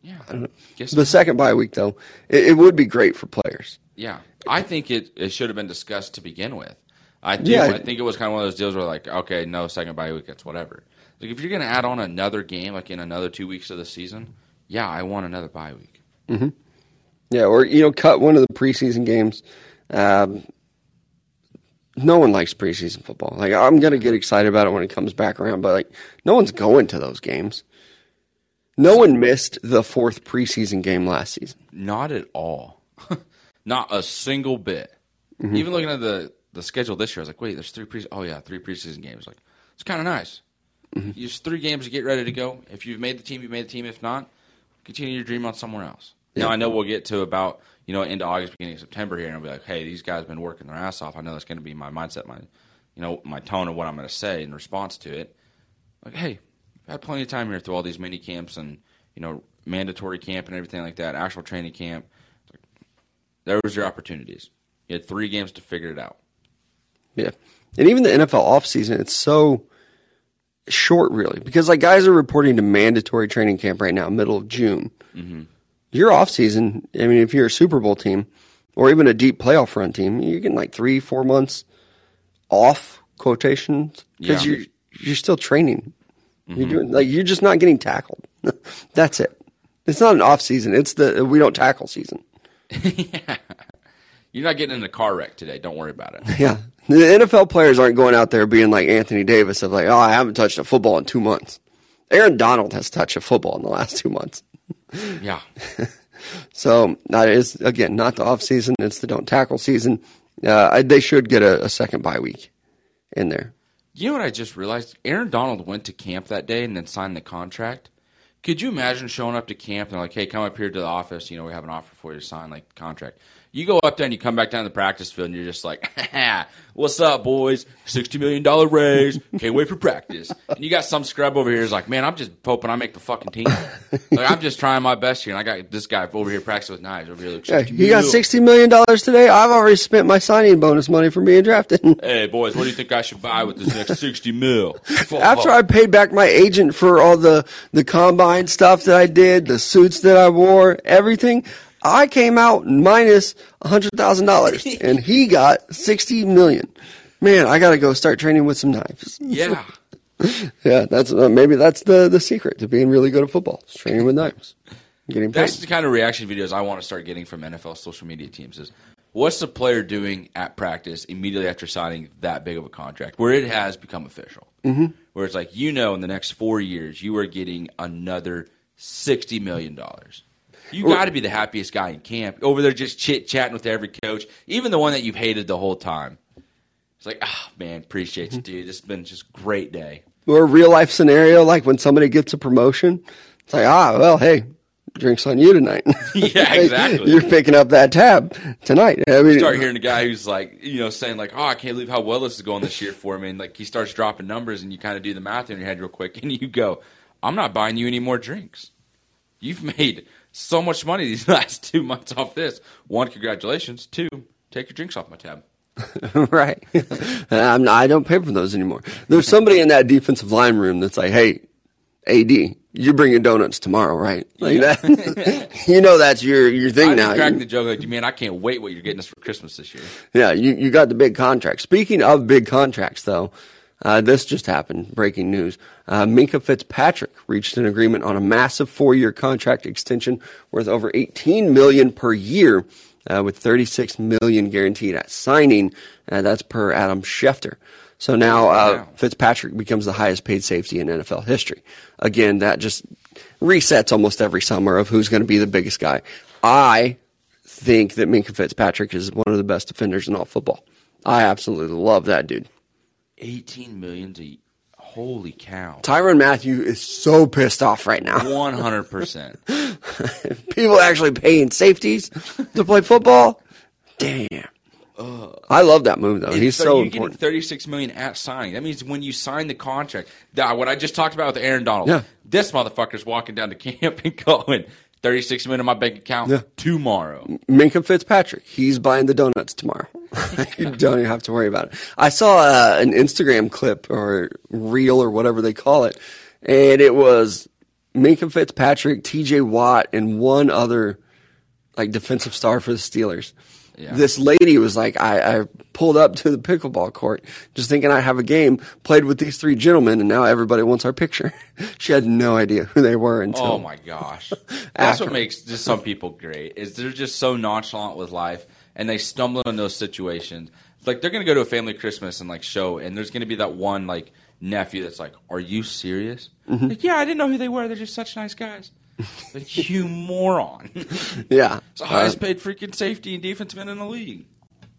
Yeah. Guess The second bye week though, it, it would be great for players. Yeah, I think it, it should have been discussed to begin with. I do. Yeah. I think it was kind of one of those deals where like, okay, no second bye week, it's whatever. Like if you're going to add on another game, like in another two weeks of the season, yeah, I want another bye week. Yeah, or you know, cut one of the preseason games. Um, no one likes preseason football. Like I'm gonna get excited about it when it comes back around, but like no one's going to those games. No one missed the fourth preseason game last season. Not at all. Not a single bit. Mm-hmm. Even looking at the the schedule this year, I was like, wait, there's three pre. Oh yeah, three preseason games. Like it's kind of nice. Mm-hmm. Just three games to get ready to go. If you've made the team, you made the team. If not, continue your dream on somewhere else. Now I know we'll get to about you know into August, beginning of September here, and I'll be like, hey, these guys have been working their ass off. I know that's going to be my mindset, my you know my tone of what I'm going to say in response to it. Like, hey, I've had plenty of time here through all these mini camps and you know mandatory camp and everything like that, actual training camp. Like, there was your opportunities. You had three games to figure it out. Yeah. And even the NFL offseason, it's so short, really, because like guys are reporting to mandatory training camp right now, middle of June. Mm-hmm. Your offseason, I mean, if you're a Super Bowl team or even a deep playoff run team, you're getting like three, four months off quotations because Yeah. you're you're still training. You're mm-hmm. doing like you're just not getting tackled. That's it. It's not an off season. It's the we don't tackle season. You're not getting in a car wreck today. Don't worry about it. Yeah. The NFL players aren't going out there being like Anthony Davis of like, oh, I haven't touched a football in two months. Aaron Donald has touched a football in the last two months. Yeah. So that is again not the off season; it's the don't tackle season. Uh, I, they should get a, a second bye week in there. You know what I just realized? Aaron Donald went to camp that day and then signed the contract. Could you imagine showing up to camp and like, hey, come up here to the office. You know, we have an offer for you to sign like contract. You go up there and you come back down to the practice field and you're just like, what's up, boys? Sixty million dollar raise. Can't wait for practice. And you got some scrub over here who's like, man, I'm just hoping I make the fucking team. like I'm just trying my best here, and I got this guy over here practicing with knives over here. Like, Yeah, 60 he got sixty million dollars today. I've already spent my signing bonus money for being drafted. Hey, boys, what do you think I should buy with this next sixty mil? After I paid back my agent for all the the combine stuff that I did, the suits that I wore, everything, I came out minus minus hundred thousand dollars, and he got sixty million. Man, I got to go start training with some knives. Yeah. Yeah, that's uh, maybe that's the the secret to being really good at football. is training with knives, getting paid. That's the kind of reaction videos I want to start getting from NFL social media teams. Is what's the player doing at practice immediately after signing that big of a contract, where it has become official, mm-hmm. where it's like you know, in the next four years, you are getting another sixty million dollars. You got to be the happiest guy in camp over there, just chit chatting with every coach, even the one that you've hated the whole time. It's like, ah, man, appreciate you, dude. This has been just a great day. or a real life scenario like when somebody gets a promotion. It's like, ah, well, hey, drinks on you tonight. Yeah, exactly. You're picking up that tab tonight. I mean, start hearing a guy who's like, you know, saying like, "Oh, I can't believe how well this is going this year for me," and like he starts dropping numbers, and you kind of do the math in your head real quick, and you go, "I'm not buying you any more drinks. You've made so much money these last two months off this. One, congratulations. Two, take your drinks off my tab." right. I'm I don't pay for those anymore. There's somebody in that defensive line room that's like, hey, AD, you're bringing donuts tomorrow, right? Like that. you know that's your your thing I now. cracked the joke like, man, I can't wait what you're getting us for Christmas this year. Yeah, you, you got the big contract. Speaking of big contracts, though, uh, this just happened. Breaking news: uh, Minkah Fitzpatrick reached an agreement on a massive four-year contract extension worth over 18 million per year, uh, with 36 million guaranteed at signing. Uh, that's per Adam Schefter. So now uh, Wow. Fitzpatrick becomes the highest-paid safety in NFL history. Again, that just resets almost every summer of who's going to be the biggest guy. I think that Minkah Fitzpatrick is one of the best defenders in all football. I absolutely love that dude. 18 million to holy cow. Tyrann Mathieu is so pissed off right now. 100%. People actually paying safeties to play football. Damn. I love that move though. He's So you're getting important. 36 million at signing. That means when you sign the contract, that what I just talked about with Aaron Donald. Yeah. This motherfucker's walking down to camp and going 36 million in my bank account Yeah. tomorrow. Minkah Fitzpatrick. He's buying the donuts tomorrow. you don't even have to worry about it. I saw uh, an Instagram clip or reel or whatever they call it, and it was Minkah Fitzpatrick, T.J. Watt, and one other like defensive star for the Steelers. Yeah. This lady was like, I, I pulled up to the pickleball court just thinking I have a game, played with these three gentlemen, and now everybody wants our picture. she had no idea who they were until. Oh my gosh. That's what makes just some people great. Is they're just so nonchalant with life and they stumble in those situations. Like they're gonna go to a family Christmas and like show and there's gonna be that one like nephew that's like, Are you serious? Mm-hmm. Like, yeah, I didn't know who they were. They're just such nice guys. Like you moron. Yeah. It's the highest paid freaking safety and defenseman in the league.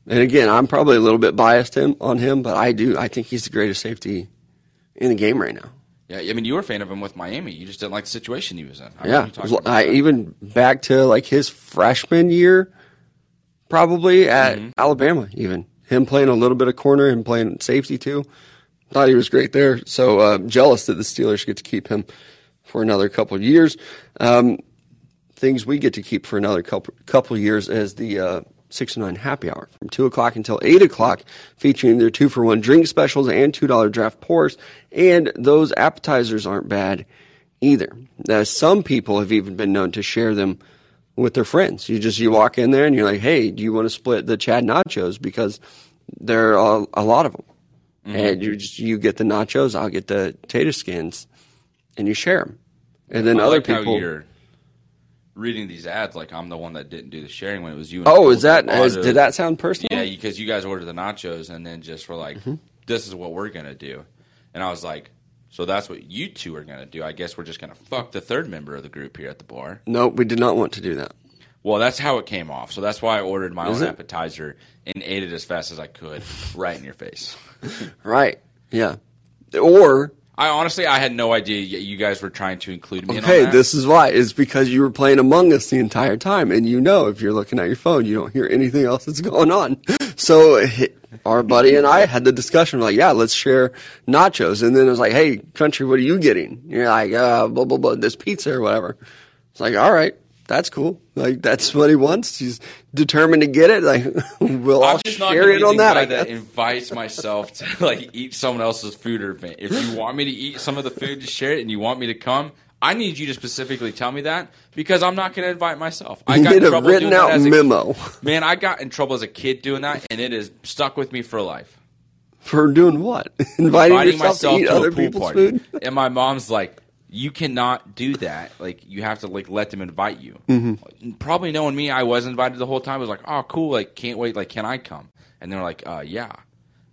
And again, I'm probably a little bit biased him on him, but I do. I think he's the greatest safety in the game right now. Yeah, I mean you were a fan of him with Miami. You just didn't like the situation he was in. I Yeah, remember you talking about I even back to like his freshman year, probably at Mm-hmm. Alabama. Even him playing a little bit of corner and playing safety too. Thought he was great there. So uh, jealous that the Steelers get to keep him for another couple of years. Um, things we get to keep for another couple couple years as the uh, six to nine happy hour from two o'clock until eight o'clock, featuring their two for one drink specials and two dollar draft pours. And those appetizers aren't bad either. Now, some people have even been known to share them with their friends. You just you walk in there and you're like, hey, do you want to split the Chad nachos because there are a, a lot of them, and you just you get the nachos, I'll get the tater skins, and you share them. And then I other like how people. you're reading these ads like I'm the one that didn't do the sharing when it was you. And Oh, is that did a lot is, did that sound personal? Yeah, because you guys ordered the nachos and then just were like, Mm-hmm. "This is what we're gonna do," and I was like, "So that's what you two are gonna do? I guess we're just gonna fuck the third member of the group here at the bar." No, we did not want to do that. Well, that's how it came off. So that's why I ordered my Is own it? appetizer and ate it as fast as I could, right in your face. Right. Yeah. Or I honestly, I had no idea you guys were trying to include me. in okay, that. this is why. It's because you were playing Among Us the entire time, and you know if you're looking at your phone, you don't hear anything else that's going on. So our buddy and I had the discussion, like, yeah, let's share nachos, and then it was like, hey, country, what are you getting? You're like, uh, blah blah blah, this pizza or whatever. It's like, all right, that's cool. Like that's what he wants. He's determined to get it. Like we'll all I'm just not share it on that. guy I that invites myself to like eat someone else's food or event. If you want me to eat some of the food to share it, and you want me to come, I need you to specifically tell me that because I'm not going to invite myself. I You got in a trouble written doing that out as a- memo Man, I got in trouble as a kid doing that, and it has stuck with me for life. for doing what? Inviting, Inviting myself to eat to, other a pool people's party, food. and my mom's like, "You cannot do that. Like, you have to like let them invite you." Mm-hmm. Probably knowing me, I was invited the whole time. I was like, "Oh, cool! Like, can't wait! Like, can I come?" And they're like, "Uh, yeah."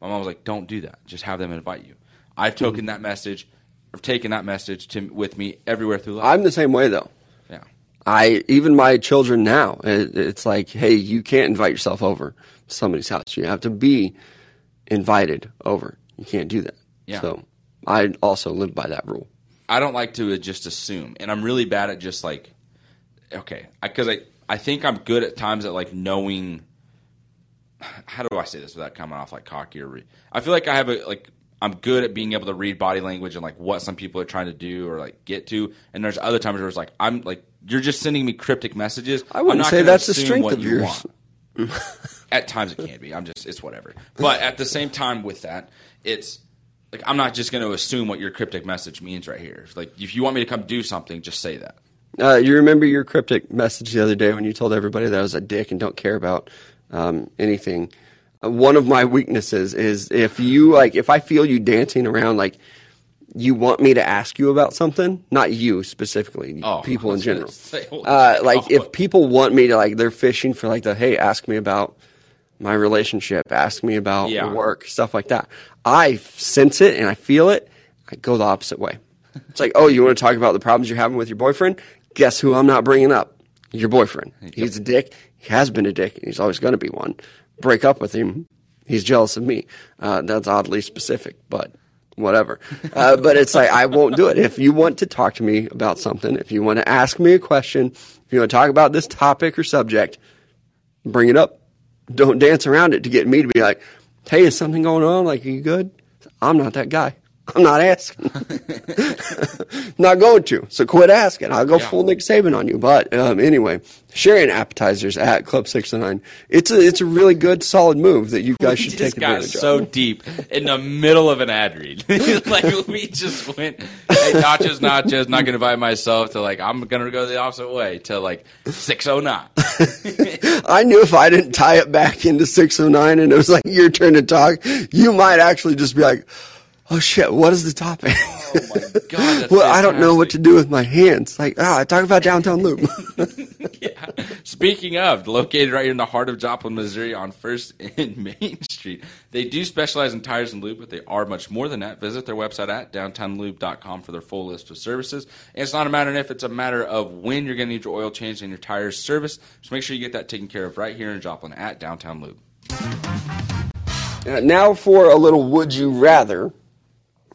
My mom was like, "Don't do that. Just have them invite you." I've Mm-hmm. taken that message, I've taken that message to with me everywhere through life. I'm the same way though. yeah, I even my children now. It, it's like, hey, you can't invite yourself over to somebody's house. You have to be invited over. You can't do that. Yeah. So I also live by that rule. I don't like to just assume, and I'm really bad at just like, okay, because I, I think I'm good at times at like knowing. How do I say this without coming off like cocky or? Re- I feel like I have a like I'm good at being able to read body language and like what some people are trying to do or like get to, and there's other times where it's like I'm like you're just sending me cryptic messages. I wouldn't say that's the strength of you yours. want. at times it can be. I'm just it's whatever. But at the same time with that, it's like I'm not just going to assume what your cryptic message means right here. Like if you want me to come do something, just say that. Uh, you remember your cryptic message the other day when you told everybody that I was a dick and don't care about um, anything. Uh, one of my weaknesses is if you like, if I feel you dancing around like you want me to ask you about something, not you specifically, Oh, people in general. say, Uh, like if people want me to like, they're fishing for like the hey, ask me about my relationship, ask me about Yeah. work, stuff like that. I sense it and I feel it. I go the opposite way. It's like, oh, you want to talk about the problems you're having with your boyfriend? Guess who I'm not bringing up? Your boyfriend. He's a dick. He has been a dick. And he's always going to be one. Break up with him. He's jealous of me. Uh, that's oddly specific, but whatever. Uh, but it's like, I won't do it. If you want to talk to me about something, if you want to ask me a question, if you want to talk about this topic or subject, bring it up. Don't dance around it to get me to be like, hey, is something going on? Like, are you good? I'm not that guy. I'm not asking. not going to. So quit asking. I'll go Yeah. full Nick Saban on you. But um, anyway, sharing appetizers at Club Six Nine. It's a it's a really good solid move that you guys We should take got advantage so of. deep in the middle of an ad read. like we just went, hey, nachos, nachos. Not gonna invite myself to like. I'm gonna go the opposite way to like six oh nine. I knew if I didn't tie it back into 609 and it was like your turn to talk, you might actually just be like, oh shit, what is the topic? Oh my god! Well, I don't know what to do with my hands. Like, ah, I talk about Downtown Lube. Yeah. Speaking of, located right here in the heart of Joplin, Missouri, on First and Main Street, they do specialize in tires and lube, but they are much more than that. Visit their website at downtownlube.com for their full list of services. And it's not a matter of if; it's a matter of when you're going to need your oil change and your tires service. So make sure you get that taken care of right here in Joplin at Downtown Lube. Uh, now for a little would you rather.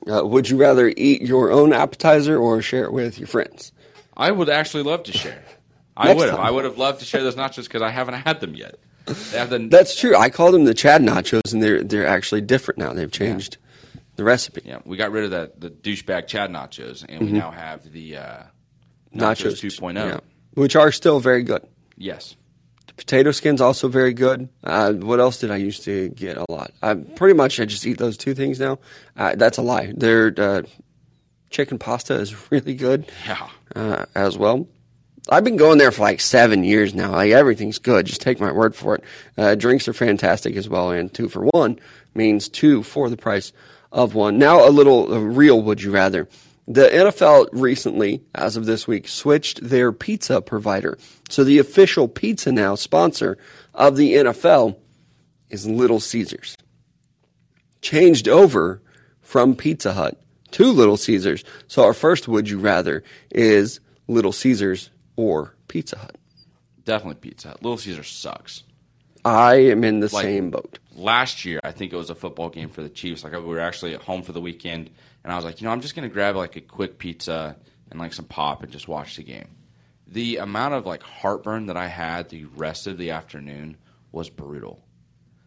Uh, would you rather eat your own appetizer or share it with your friends? I would actually love to share. I would have. I would have loved to share those nachos because I haven't had them yet. They have the That's true. I call them the Chad nachos, and they're they're actually different now. They've changed the recipe. Yeah, we got rid of that the douchebag Chad nachos, and we now have the uh, nachos, Mm-hmm. Nachos 2.0. yeah, which are still very good. Yes, potato skin's also very good. Uh, what else did I used to get a lot? I pretty much I just eat those two things now. Uh, that's a lie. Their uh, chicken pasta is really good yeah. uh, as well. I've been going there for like seven years now. Like everything's good. Just take my word for it. Uh, drinks are fantastic as well, and two for one means two for the price of one. Now a little uh, real. Would you rather? The NFL recently, as of this week, switched their pizza provider. So the official pizza now sponsor of the NFL is Little Caesars. Changed over from Pizza Hut to Little Caesars. So our first would you rather is Little Caesars or Pizza Hut. Definitely Pizza Hut. Little Caesar sucks. I am in the Like- same boat. Last year, I think it was a football game for the Chiefs. Like we were actually at home for the weekend, and I was like, you know, I'm just gonna grab like a quick pizza and like some pop and just watch the game. The amount of like heartburn that I had the rest of the afternoon was brutal.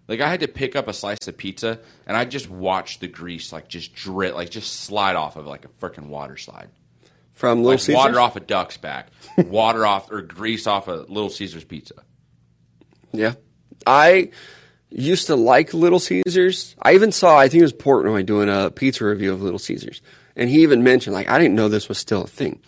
Like I had to pick up a slice of pizza and I just watched the grease like just drip, like just slide off of like a freaking water slide. from Little Like Caesars. water off a duck's back, water off or grease off a Little Caesars pizza. Yeah. I used to like Little Caesars. I even saw, I think it was Portnoy doing a pizza review of Little Caesars. And he even mentioned, like, I didn't know this was still a thing.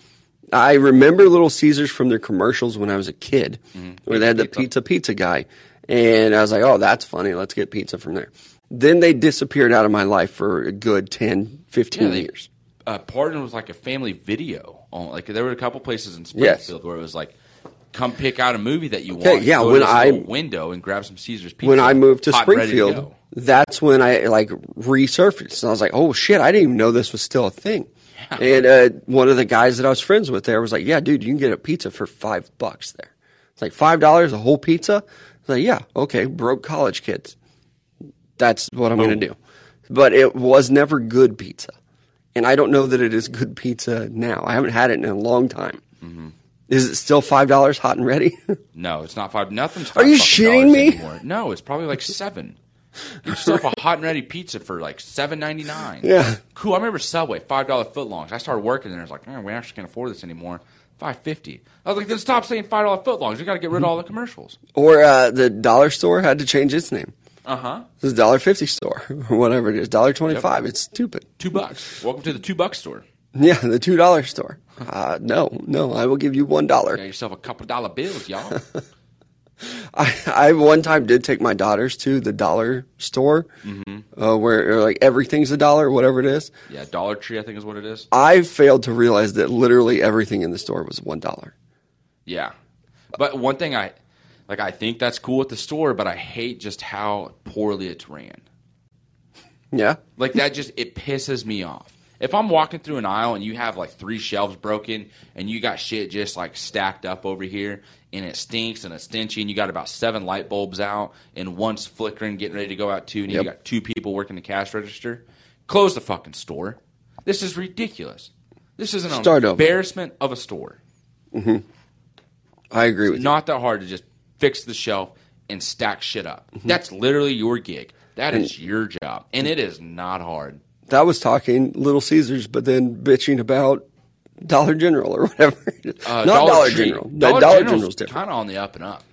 I remember Little Caesars from their commercials when I was a kid, where they had the pizza pizza guy. And I was like, oh, that's funny. Let's get pizza from there. Then they disappeared out of my life for a good 10, 15 Yeah, they- years. Uh, Pardon was like a family video. On, like there were a couple places in Yes. Springfield where it was like, come pick out a movie that you Okay, want. yeah, go to when I- window and grab some Caesars pizza. when I moved to hot Springfield, go. that's when I like resurfaced. And I was like, oh shit, I didn't even know this was still a thing. And uh, one of the guys that I was friends with there was like, yeah, dude, you can get a pizza for five bucks there. It's like five dollars a whole pizza. Like, yeah, okay, broke college kids. That's what I'm going to do. But it was never good pizza. And I don't know that it is good pizza now. I haven't had it in a long time. Mm-hmm. Is it still five dollars hot and ready? No, it's not five. Nothing's. Five Are you shitting me? Anymore. No, it's probably like seven. Get yourself a hot and ready pizza for like seven ninety nine. Yeah. cool. I remember Subway five dollar footlongs. I started working there. I was like, man, we actually can't afford this anymore. Five fifty. I was like, then stop saying five dollar footlongs. We got to get rid of all the commercials. or uh, the dollar store had to change its name. Uh huh. This is dollar fifty store whatever it is. Dollar twenty five. It's stupid. Two bucks. Welcome to the two buck store. Yeah, the two dollar store. Uh, no, no, I will give you one dollar. Got yourself a couple dollar bills, y'all. I, I one time did take my daughters to the dollar store, uh, where like everything's a dollar, whatever it is. yeah, Dollar Tree, I think is what it is. I failed to realize that literally everything in the store was one dollar. Yeah, but one thing I like, I think that's cool at the store, but I hate just how poorly it's ran. Yeah, Like that just it pisses me off. If I'm walking through an aisle and you have like three shelves broken and you got shit just like stacked up over here and it stinks and it's stinchy and you got about seven light bulbs out and one's flickering, getting ready to go out too, and Yep. you got two people working the cash register, close the fucking store. This is ridiculous. This is an Start over. embarrassment of a store. Mm-hmm. I agree with you. Not that hard to just fix the shelf and stack shit up. Mm-hmm. That's literally your gig. That is your job, and it is not hard. That was talking Little Caesars, but then bitching about Dollar General or whatever. Uh, Not Dollar, Tree- General. Dollar, Dollar General's, General's different. kind of on the up and up.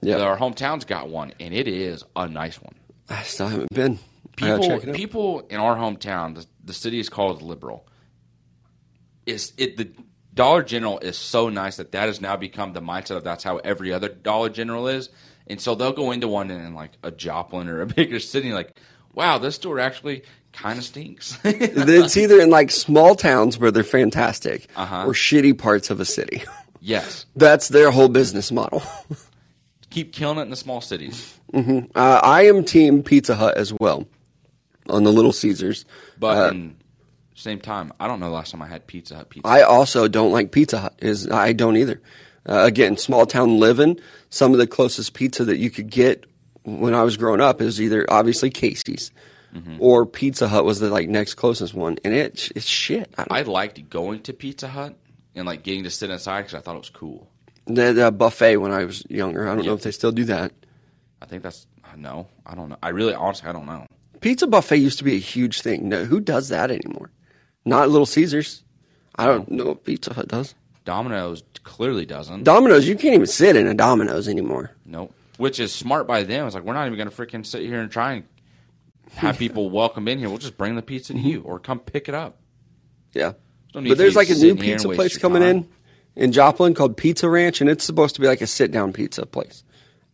Yeah. Our hometown's got one, and it is a nice one. I still haven't been. People, check it out. people in our hometown, the, the city is called liberal. Is it the Dollar General is so nice that that has now become the mindset of that's how every other Dollar General is, and so they'll go into one in like a Joplin or a bigger city, like, wow, this store actually kind of stinks. it's either in like small towns where they're fantastic Uh-huh. or shitty parts of a city. yes, That's their whole business model. keep killing it in the small cities, Uh, I am team Pizza Hut as well on the Little Caesars. but Uh, in same time, I don't know the last time I had Pizza Hut pizza. I also don't like Pizza Hut. Is I don't either. Uh, again, small town living. Some of the closest pizza that you could get when I was growing up is either obviously Casey's Mm-hmm. or Pizza Hut was the like next closest one, and it it's shit. I I liked going to Pizza Hut and like getting to sit inside because I thought it was cool. the, the buffet when I was younger. I don't know if they still do that. I think that's no, I don't know. I really honestly I don't know. Pizza buffet used to be a huge thing. No, who does that anymore? Not Little Caesars. I don't know if Pizza Hut does. Domino's clearly doesn't. Domino's, you can't even sit in a Domino's anymore. nope. Which is smart by them. It's like we're not even going to freaking sit here and try and have people welcome in here. We'll just bring the pizza to you or come pick it up. Yeah. No But there's like a new in here and pizza place coming in in Joplin called Pizza Ranch, and it's supposed to be like a sit down pizza place.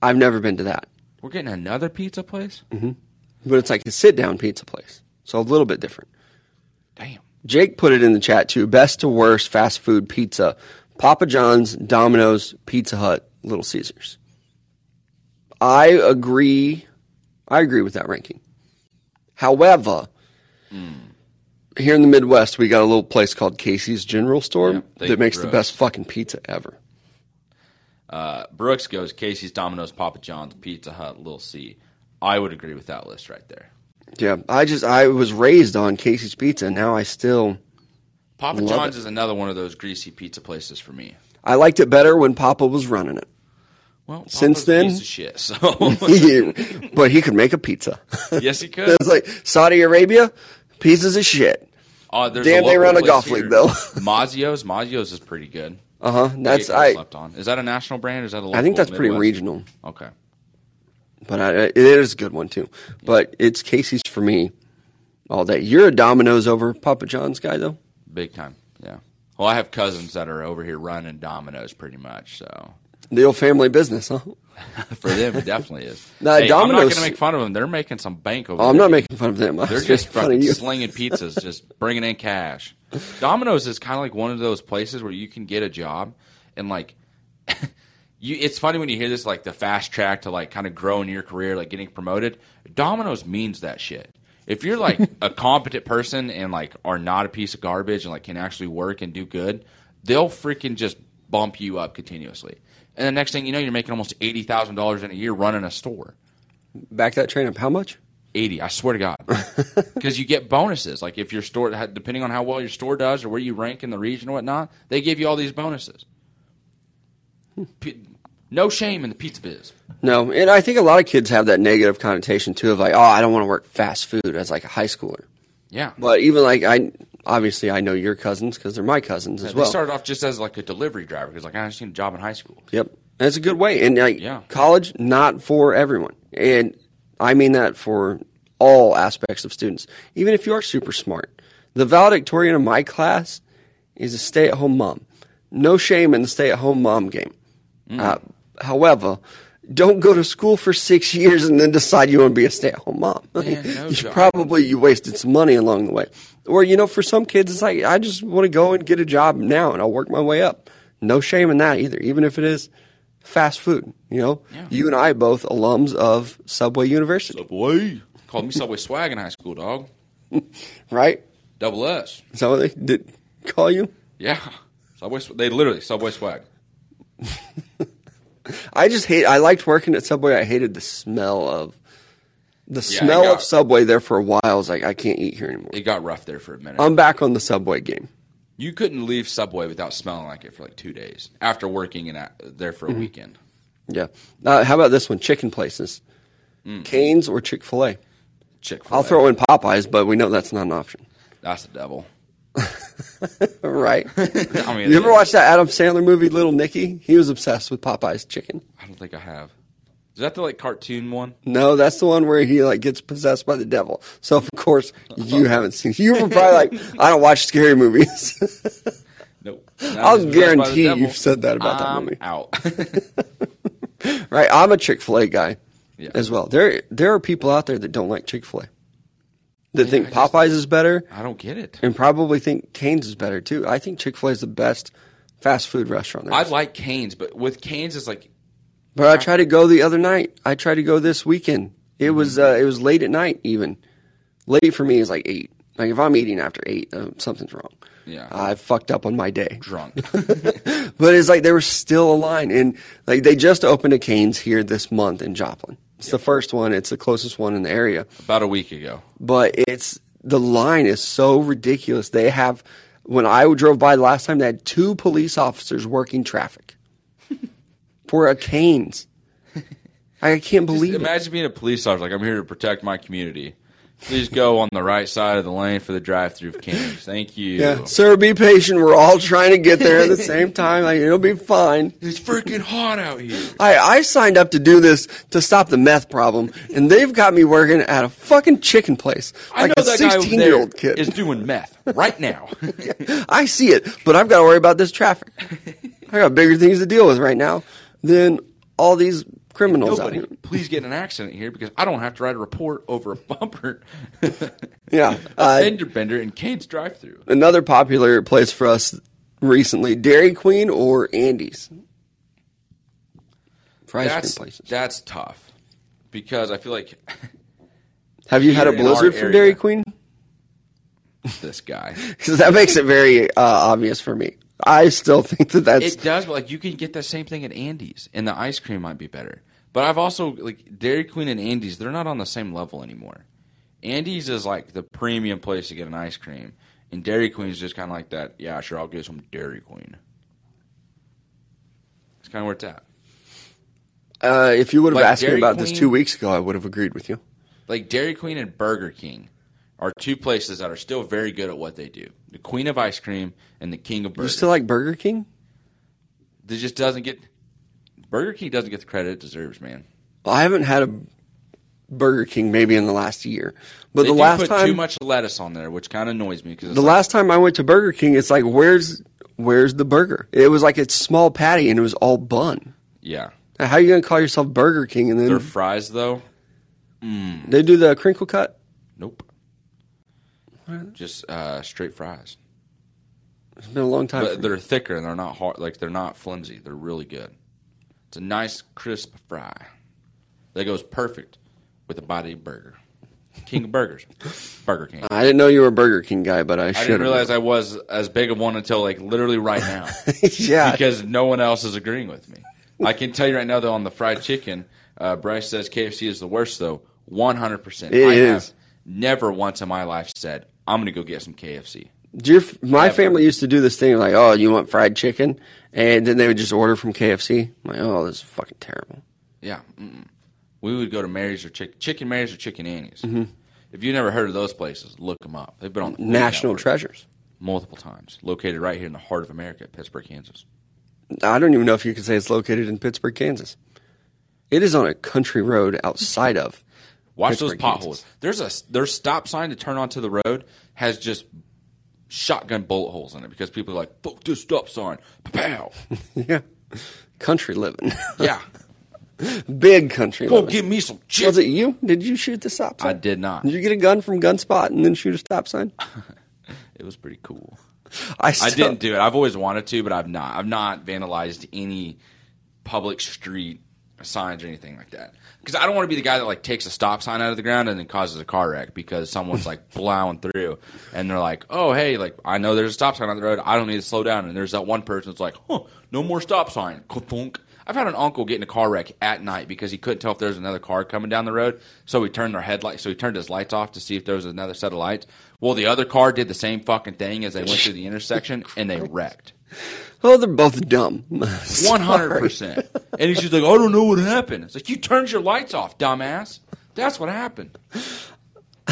I've never been to that, We're getting another pizza place. Mm-hmm. but it's like a sit down pizza place, so a little bit different. Damn. Jake put it in the chat too. Best to worst fast food pizza: Papa John's, Domino's, Pizza Hut, Little Caesars. I agree. I agree with that ranking. However, here in the Midwest, we got a little place called Casey's General Store thank that makes the best fucking pizza ever. Uh, Brooks goes Casey's, Domino's, Papa John's, Pizza Hut, Little C. I would agree with that list right there. Yeah, I just I was raised on Casey's Pizza, and now I still Papa John's it. is another one of those greasy pizza places for me. I liked it better when Papa was running it. Well, Since then- shit. So but he could make a pizza. yes, he could. it's like Saudi Arabia, pieces of shit. Oh, there's Damn, they run a golf here. league, though. Mazzio's, Mazzio's is pretty good. Uh huh. That's I. slept on. Is that a national brand or is that a local? I think that's pretty regional, Okay. but I, it is a good one too. But it's Casey's for me all that You're a Domino's over Papa John's guy though. Big time. Yeah. Well, I have cousins that are over here running Domino's pretty much. So The old family business, huh? for them, it definitely is. Hey, I'm not Domino's- going to make fun of them. They're making some bank over Oh, I'm there. not making fun of them. They're was just fucking slinging pizzas, just bringing in cash. Domino's is kind of like one of those places where you can get a job and like. You, it's funny when you hear this, like the fast track to like kind of grow in your career, like getting promoted. Domino's means that shit. If you're like a competent person and like are not a piece of garbage and like can actually work and do good, they'll freaking just bump you up continuously. And the next thing you know, you're making almost eighty thousand dollars in a year running a store. Back that train up. How much? 80 i swear to god because you get bonuses like if your store depending on how well your store does or where you rank in the region or whatnot they give you all these bonuses no shame in the pizza biz No, and I think a lot of kids have that negative connotation too of like, oh, I don't want to work fast food as like a high schooler. yeah But even like I, obviously I know your cousins because they're my cousins as they well. started off just as like a delivery driver because like i just need a job in high school Yep, that's a good way. And like Yeah. college, not for everyone, and I mean that for all aspects of students. Even if you are super smart, the valedictorian of my class is a stay-at-home mom. No shame in the stay-at-home mom game. Mm. Uh, however. Don't go to school for six years and then decide you want to be a stay-at-home mom. Yeah, no you joke. probably you wasted some money along the way, or you know, for some kids, it's like I just want to go and get a job now, and I'll work my way up. No shame in that either, even if it is fast food. You know, Yeah. you and I both alums of Subway University, subway called me subway swag in high school dog right? double s Is that what they did call you? yeah subway they literally subway swag I just hate. I liked working at Subway. I hated the smell of the Yeah, smell got- of Subway there for a while. I was like, I can't eat here anymore. it got rough there for a minute I'm back on the Subway game. you couldn't leave subway without smelling like it for like two days after working in a, there for a Mm-hmm. weekend Yeah. Uh, how about this one? Chicken places, Mm. Canes or Chick Fil A. Chick-fil-A. I'll throw in Popeyes, but we know that's not an option, That's the devil. right? I mean, you ever watch that Adam Sandler movie, Little Nicky? He was obsessed with Popeyes chicken. I don't think I have. Is that the like cartoon one? No, that's the one where he like gets possessed by the devil. So of course you haven't seen. It. You were probably like, I don't watch scary movies. Nope. I'll guarantee you've said that about that I'm movie. out. right? I'm a Chick Fil A guy Yeah. as well. There, there are people out there that don't like Chick Fil A. That think I just- Popeyes is better I don't get it. and probably think Canes is better too. I think Chick Fil A is the best fast food restaurant there. I is. like Canes, but with Canes, it's like But I tried to go the other night. I tried to go this weekend. It was uh, it was late at night even. Late for me is like eight. Like if I'm eating after eight, uh, something's wrong. Yeah. I fucked up on my day. drunk. But it's like there was still a line, and like they just opened a Canes here this month in Joplin. It's the first one. It's the closest one in the area. About a week ago. But it's the line is so ridiculous. They have when I drove by last time, they had two police officers working traffic for a Canes. I can't Just believe it. imagine being a police officer. Like I'm here to protect my community. Please go on the right side of the lane for the drive-through of Canes. Thank you. Yeah, sir, be patient. We're all trying to get there at the same time. Like, it'll be fine. It's freaking hot out here. I, I signed up to do this to stop the meth problem, and they've got me working at a fucking chicken place. I know a that guy over 16 year there old kid. is doing meth right now. I see it, but I've got to worry about this traffic. I got bigger things to deal with right now than all these criminals out here. please get an accident here because I don't have to write a report over a bumper, Yeah. Uh, fender bender, and Canes drive-through. another popular place for us recently Dairy Queen or Andy's. For That's places. that's tough because I feel like Have you had a here in our blizzard from Dairy Queen? this guy. Because that makes it very uh, obvious for me. I still think that that's It does, but like you can get the same thing at Andy's, and the ice cream might be better. But I've also like Dairy Queen and Andy's; they're not on the same level anymore. Andy's is like the premium place to get an ice cream, and Dairy Queen is just kind of like that. Yeah, sure, I'll get some Dairy Queen. It's kind of where it's at. Uh, if you would have Like asked me Dairy about this two weeks ago, I would have agreed with you. Like Dairy Queen and Burger King are two places that are still very good at what they do: the Queen of Ice Cream and the King of burgers. You still like Burger King? It just doesn't get Burger King doesn't get the credit it deserves, man. Well, I haven't had a Burger King maybe in the last year, but They the last put time too much lettuce on there, which kind of annoys me because the last time I went to Burger King, it's like where's where's the burger? It was like it's small patty and it was all bun. yeah, How are you gonna call yourself Burger King and then their fries though, mm. they do the crinkle cut? nope, just uh, straight fries. It's been a long time. But they're thicker and they're not hard. Like they're not flimsy. They're really good. It's a nice crisp fry that goes perfect with a body burger. King of burgers, Burger King. I didn't know you were a Burger King guy, but I I should didn't realize I was as big of one until like literally right now, yeah, because no one else is agreeing with me. I can tell you right now though on the fried chicken, uh, Bryce says KFC is the worst though. One hundred percent. It I is. have never once in my life said I'm going to go get some KFC. Your, my family used to do this thing like, oh, you want fried chicken, and then they would just order from KFC. I'm like, oh, this is fucking terrible. Yeah. Mm-mm. We would go to Mary's or Chick- Chicken Mary's or Chicken Annie's. Mm-hmm. If you've never heard of those places, look them up. They've been on the National Network treasures. multiple times. Located right here in the heart of America, Pittsburg, Kansas. I don't even know if you could say it's located in Pittsburg, Kansas. It is on a country road outside of. Watch those potholes. Kansas. There's a their stop sign to turn onto the road has just shotgun bullet holes in it because people are like, "Fuck this stop sign!" Pow. Yeah, country living, Yeah. big country Go living. give me some Was it you? Did you shoot the stop sign? I did not. Did you get a gun from Gunspot and then shoot a stop sign? It was pretty cool. I, I didn't do it. I've always wanted to, but I've not. I've not vandalized any public street signs or anything like that. Because I don't want to be the guy that like takes a stop sign out of the ground and then causes a car wreck because someone's like plowing through and they're like, "Oh, hey, like I know there's a stop sign on the road. I don't need to slow down." And there's that one person that's like, "Huh, no more stop sign." Ka-thunk. I've had an uncle get in a car wreck at night because he couldn't tell if there was another car coming down the road. So he turned their headlight. So he turned his lights off to see if there was another set of lights. Well, the other car did the same fucking thing as they went through the intersection and they wrecked. Oh, they're both dumb. One hundred percent. And he's just like, I don't know what happened. It's like you turned your lights off, dumbass. That's what happened.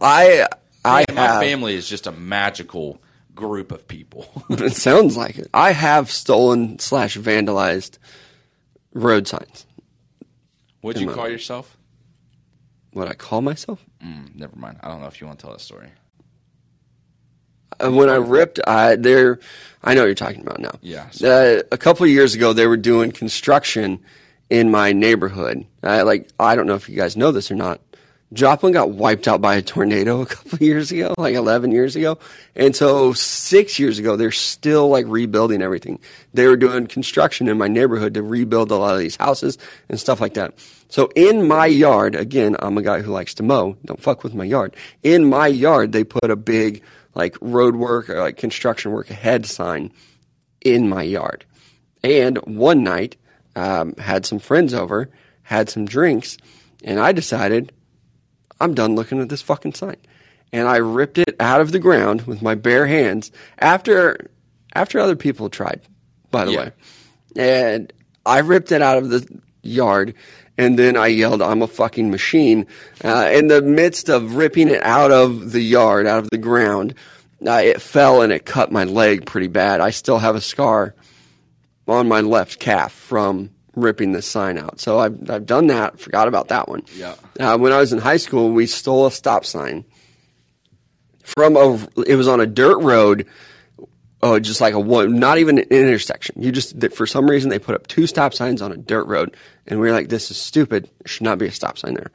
I I And my family is just a magical group of people. It sounds like it. I have stolen slash vandalized road signs. What'd you call yourself? What I call myself? Mm, never mind. I don't know if you want to tell that story. When I ripped, I there. I know what you're talking about now. Yeah. Uh, a couple of years ago, they were doing construction in my neighborhood. I, like I don't know if you guys know this or not. Joplin got wiped out by a tornado a couple of years ago, like 11 years ago. And so six years ago, they're still like rebuilding everything. They were doing construction in my neighborhood to rebuild a lot of these houses and stuff like that. So in my yard, again, I'm a guy who likes to mow. Don't fuck with my yard. In my yard, they put a big like road work or like construction work ahead sign in my yard. And one night, um, had some friends over, had some drinks, and I decided I'm done looking at this fucking sign. And I ripped it out of the ground with my bare hands after after other people tried, by the Yeah. way. And I ripped it out of the yard and then I yelled, I'm a fucking machine. Uh, in the midst of ripping it out of the yard, out of the ground, uh, it fell and it cut my leg pretty bad. I still have a scar on my left calf from ripping the sign out. So I've, I've done that. Forgot about that one. Yeah. Uh, when I was in high school, we stole a stop sign from a. It was on a dirt road. Oh, just like a one, not even an intersection. You just for some reason they put up two stop signs on a dirt road, and we were like, "This is stupid. There should not be a stop sign there."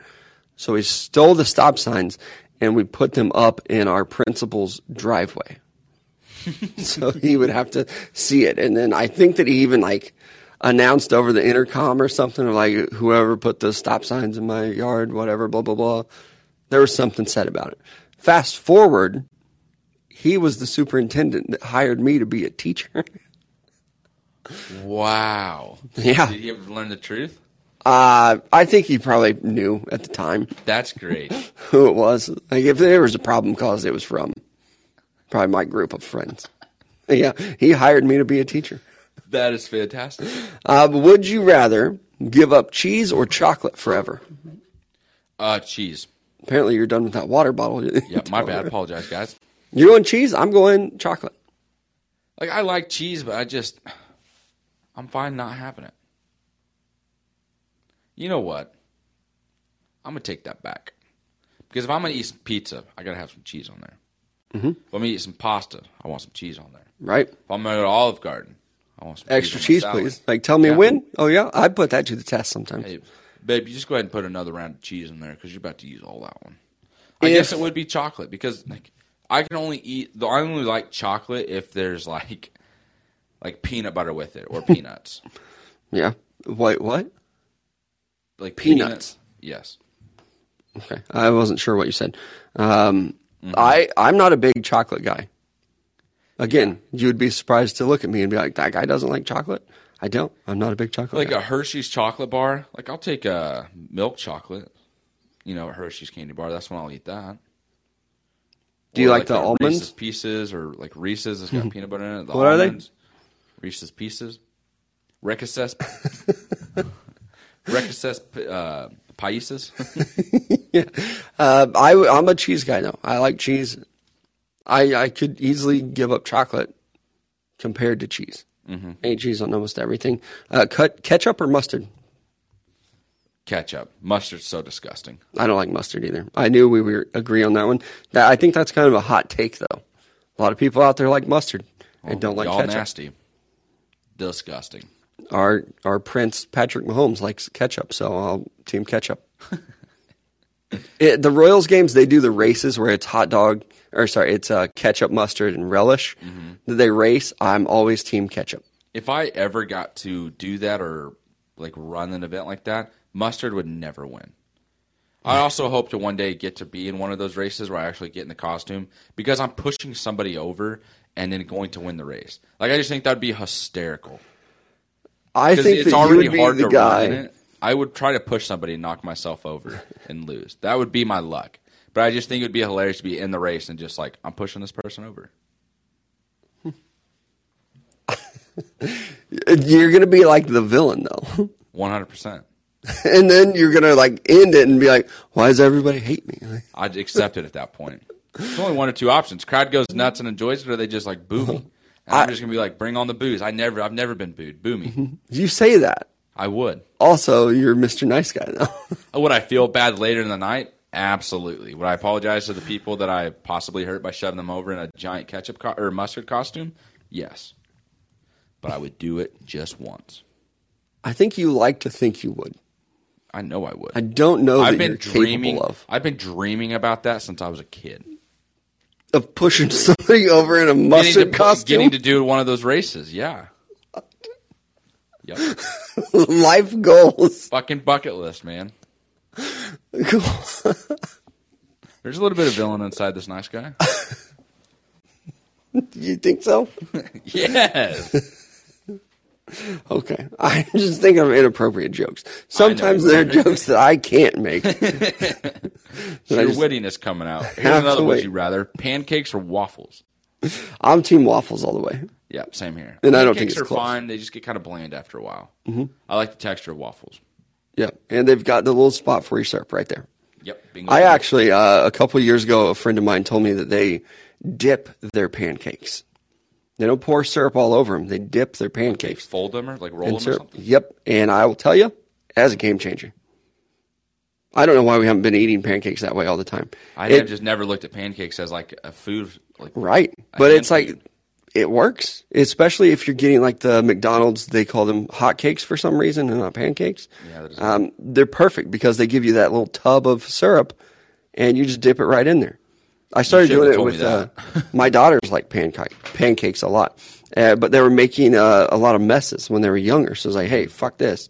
So we stole the stop signs and we put them up in our principal's driveway. so he would have to see it. And then I think that he even like announced over the intercom or something like whoever put the stop signs in my yard, whatever, blah blah blah. There was something said about it. Fast forward, he was the superintendent that hired me to be a teacher. Wow. yeah. Did you ever learn the truth? Uh, I think he probably knew at the time That's great. who it was. Like if there was a problem caused, it was from probably my group of friends. Yeah, he hired me to be a teacher. that is fantastic. Uh, would you rather give up cheese or chocolate forever? Uh, cheese. Apparently, you're done with that water bottle. yeah, my bad. Apologize, guys. You're going cheese. I'm going chocolate. Like I like cheese, but I just I'm fine not having it. You know what? I'm gonna take that back because if I'm gonna eat some pizza, I gotta have some cheese on there. Mm-hmm. If I'm gonna eat some pasta, I want some cheese on there. Right. If I'm gonna go to Olive Garden, I want some Extra my cheese, please. Like, tell me Yeah. when. Oh yeah, I put that to the test sometimes. Hey, babe, you just go ahead and put another round of cheese in there because you're about to use all that one. I If- guess it would be chocolate because like I can only eat. The I only like chocolate if there's like like peanut butter with it or peanuts. Yeah. Wait, what? Like Peanuts. Yes. Okay, I wasn't sure what you said. Um, Mm-hmm. I I'm not a big chocolate guy. Again, you would be surprised to look at me and be like, "That guy doesn't like chocolate." I don't. I'm not a big chocolate. Like guy. a Hershey's chocolate bar. Like I'll take a milk chocolate. You know, a Hershey's candy bar. That's when I'll eat that. Do you Or like the almonds? Reese's Pieces or like Reese's that's got peanut butter in it. The What are they? Reese's Pieces. Recesses. Recesses uh, Pieces. Uh, I I'm a cheese guy though. I like cheese. I I could easily give up chocolate compared to cheese. Mm-hmm. I eat cheese on almost everything. Uh, cut ketchup or mustard. Ketchup. Mustard's so disgusting. I don't like mustard either. I knew we were agree on that one. That I think that's kind of a hot take though. A lot of people out there like mustard and don't like Y'all ketchup. nasty. Disgusting. Our our prince Patrick Mahomes likes ketchup, so I'll team ketchup. it, the Royals games they do the races where it's hot dog or sorry, it's uh, ketchup, mustard, and relish. Mm-hmm. They race. I'm always team ketchup. If I ever got to do that or like run an event like that, mustard would never win. I also hope to one day get to be in one of those races where I actually get in the costume because I'm pushing somebody over and then going to win the race. Like I just think that'd be hysterical. I think it's already hard to guy. run it. I would try to push somebody and knock myself over and lose. That would be my luck. But I just think it would be hilarious to be in the race and just like I'm pushing this person over. You're gonna be like the villain though, One hundred percent. and then you're gonna like end it and be like, "Why does everybody hate me?" Like, I'd accept it at that point. There's only one or two options. Crowd goes nuts and enjoys it, or they just like boo me. And I'm just gonna be like, bring on the booze. I never, I've never been booed. Boo me. you say that. I would. Also, you're Mr. Nice Guy though. Would I feel bad later in the night? Absolutely. Would I apologize to the people that I possibly hurt by shoving them over in a giant ketchup co- or mustard costume? Yes. But I would do it just once. I think you like to think you would. I know I would. I don't know I've that been you're dreaming. of I've been dreaming about that since I was a kid. of pushing somebody over in a mustard to, costume. getting to do one of those races. Yeah. Yep. Life goals. Fucking bucket list, man. Cool. There's a little bit of villain inside this nice guy. you think so? yes. Okay. I'm just think of inappropriate jokes. Sometimes there are jokes that I can't make. so Your I just- wittiness coming out. Here's another would you rather. Pancakes or waffles? I'm team waffles all the way. Yeah, same here. And I don't Pancakes think it's are close. fine. They just get kind of bland after a while. Mm-hmm. I like the texture of waffles. Yeah. And they've got the little spot for your syrup right there. Yep. Bingo. I actually, uh, a couple of years ago, a friend of mine told me that they dip their pancakes. They don't pour syrup all over them. They dip their They pancakes fold them or like roll them or syrup. something. Yep. And I will tell you, as a game changer. I don't know why we haven't been eating pancakes that way all the time. I It- have just never looked at pancakes as like a food. Like Right. But it's like it works, especially if you're getting like the McDonald's. They call them hot cakes for some reason and not pancakes. Yeah, um, they're perfect because they give you that little tub of syrup, and you just dip it right in there. I started doing it with uh, my daughters like pancake pancakes a lot, uh, but they were making uh, a lot of messes when they were younger. So I was like, hey, fuck this.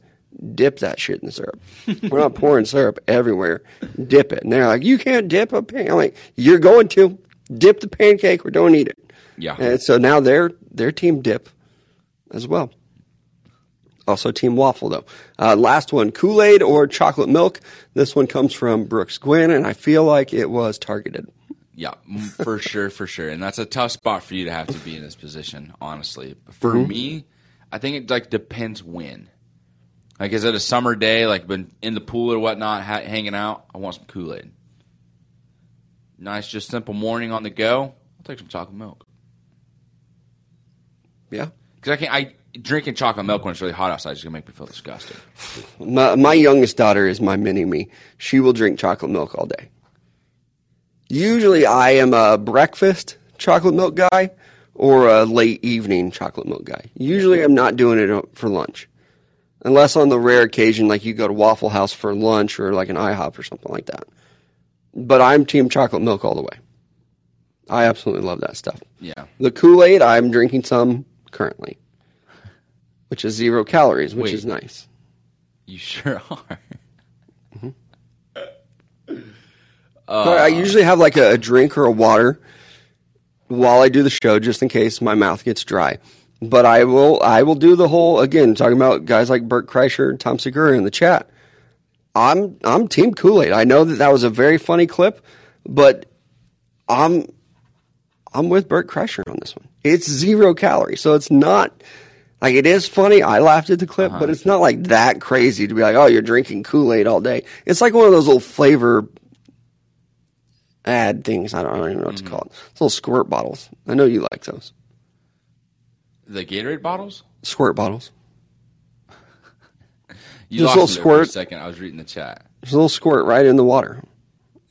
Dip that shit in the syrup. We're not pouring syrup everywhere. Dip it. And they're like, you can't dip a pancake. I'm like, you're going to dip the pancake or don't eat it. Yeah. And so now they're they're team dip as well. Also team waffle though. Uh, last one, Kool Aid or chocolate milk. This one comes from Brooks Gwynn, and I feel like it was targeted. Yeah, for sure, for sure. And that's a tough spot for you to have to be in this position, honestly. For Mm-hmm. me, I think it like depends when. Like, is it a summer day, like been in the pool or whatnot, ha- hanging out? I want some Kool Aid. nice, just simple morning on the go. I'll take some chocolate milk Yeah. because I can't. I drinking chocolate milk when it's really hot outside is gonna make me feel disgusting. My, my youngest daughter is my mini me. She will drink chocolate milk all day. Usually, I am a breakfast chocolate milk guy or a late evening chocolate milk guy. Usually, I'm not doing it for lunch. Unless on the rare occasion, like you go to Waffle House for lunch or like an IHOP or something like that. But I'm team chocolate milk all the way. I absolutely love that stuff. Yeah. The Kool Aid, I'm drinking some currently, which is zero calories, which Wait. is nice. You sure are. I uh, usually have like a, a drink or a water while I do the show, just in case my mouth gets dry. But I will, I will do the whole again. Talking about guys like Bert Kreischer and Tom Segura in the chat. I'm, I'm Team Kool Aid. I know that that was a very funny clip, but I'm, I'm with Bert Kreischer on this one. It's zero calories, so it's not like it is funny. I laughed at the clip, uh-huh. but it's not like that crazy to be like, oh, you're drinking Kool Aid all day. It's like one of those little flavor ad things. I don't, I don't even know what Mm-hmm. to call it. It's little squirt bottles. I know you like those The Gatorade bottles. squirt bottles. You Just lost a little me for a squirt. second. I was reading the chat. There's a little squirt right in the water,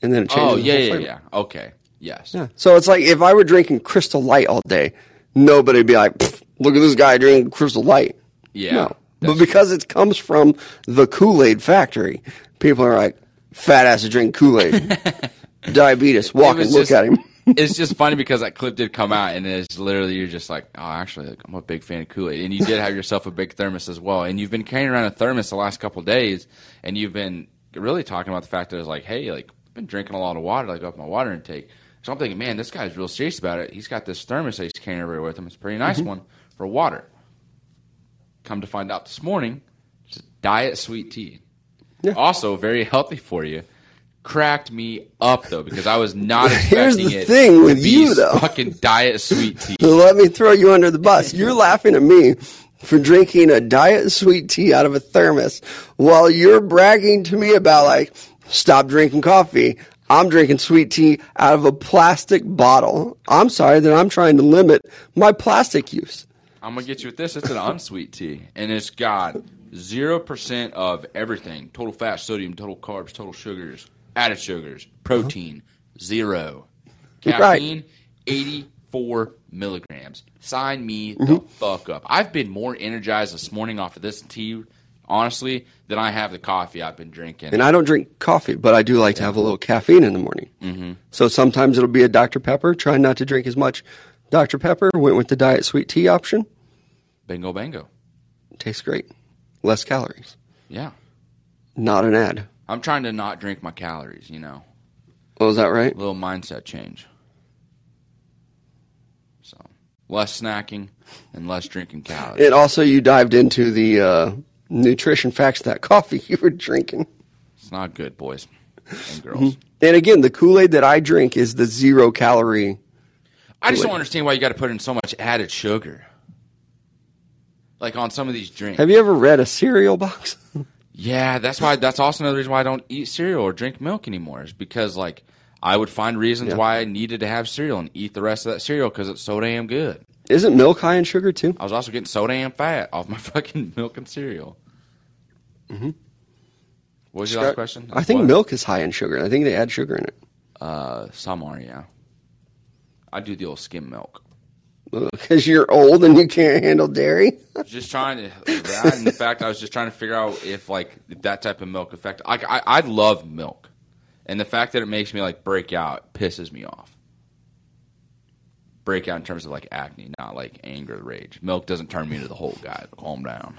and then it changes. Oh yeah, yeah, flavor. yeah. Okay. Yes. Yeah. So it's like if I were drinking Crystal Light all day, nobody'd be like, "Look at this guy drinking Crystal Light." Yeah. No, but because it comes from the Kool Aid factory, people are like, "Fat ass to drink Kool Aid." Diabetes. Walk and look just- at him. it's just funny because that clip did come out, and it's literally you're just like, oh, actually, like, I'm a big fan of Kool Aid, and you did have yourself a big thermos as well, and you've been carrying around a thermos the last couple of days, and you've been really talking about the fact that it's like, hey, like I've been drinking a lot of water, like up my water intake. So I'm thinking, man, this guy's real serious about it. He's got this thermos that he's carrying everywhere with him. It's a pretty nice mm-hmm. one for water. Come to find out this morning, it's diet sweet tea. Yeah. Also, very healthy for you. Cracked me up though because I was not Here's expecting the it. thing to with be you, though. fucking diet sweet tea. Let me throw you under the bus. You're laughing at me for drinking a diet sweet tea out of a thermos while you're bragging to me about like stop drinking coffee. I'm drinking sweet tea out of a plastic bottle. I'm sorry that I'm trying to limit my plastic use. I'm gonna get you with this. It's an unsweet tea, and it's got zero percent of everything: total fat, sodium, total carbs, total sugars, added sugars, protein, zero, Right. caffeine, eighty-four milligrams. Sign me the fuck up. I've been more energized this morning off of this tea, honestly, than I have the coffee I've been drinking. And I don't drink coffee, but I do like to have a little caffeine in the morning. Mm-hmm. So sometimes it'll be a Dr. Pepper. Try not to drink as much Dr. Pepper. Went with the diet sweet tea option. Bingo, bango. Tastes great. Less calories. Yeah, Not an ad. I'm trying to not drink my calories. You know. Oh, is that right? A little mindset change. So less snacking and less drinking calories. And also, you dived into the uh, nutrition facts of that coffee you were drinking. It's not good, boys and girls. And again, the Kool Aid that I drink is the zero calorie. I just don't understand why you got to put in so much added sugar. Like on some of these drinks. Have you ever read a cereal box? Yeah, that's why. That's also another reason why I don't eat cereal or drink milk anymore. Is because like I would find reasons Yeah. why I needed to have cereal and eat the rest of that cereal because it's so damn good. Isn't milk high in sugar too? I was also getting so damn fat off my fucking milk and cereal. Mm-hmm. What was your last question? I think What? milk is high in sugar. I think they add sugar in it. Uh, some are, yeah. I do the old skim milk. Because you're old and you can't handle dairy. Just trying to. That, and fact, I was just trying to figure out if like that type of milk affect. I, I I love milk, and the fact that it makes me like break out pisses me off. Break out in terms of like acne, not like anger, rage. Milk doesn't turn me into the whole guy. Calm down.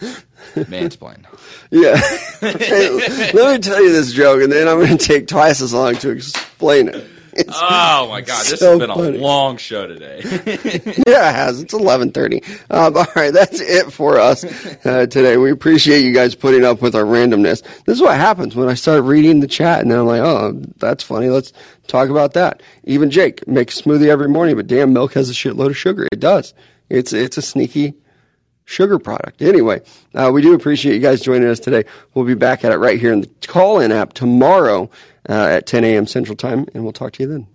Mansplain. Yeah. Hey, let me tell you this joke, and then I'm going to take twice as long to explain it. Oh my god, this So has been funny. a long show today. yeah, it has. It's 11:30. Um, all right, that's it for us uh, today. We appreciate you guys putting up with our randomness. This is what happens when I start reading the chat, and then I'm like, oh, that's funny. Let's talk about that. Even Jake makes smoothie every morning, but damn, milk has a shitload of sugar. It does. It's it's a sneaky sugar product. Anyway, uh, we do appreciate you guys joining us today. We'll be back at it right here in the Callin app tomorrow uh, at 10 a.m. Central Time, and we'll talk to you then.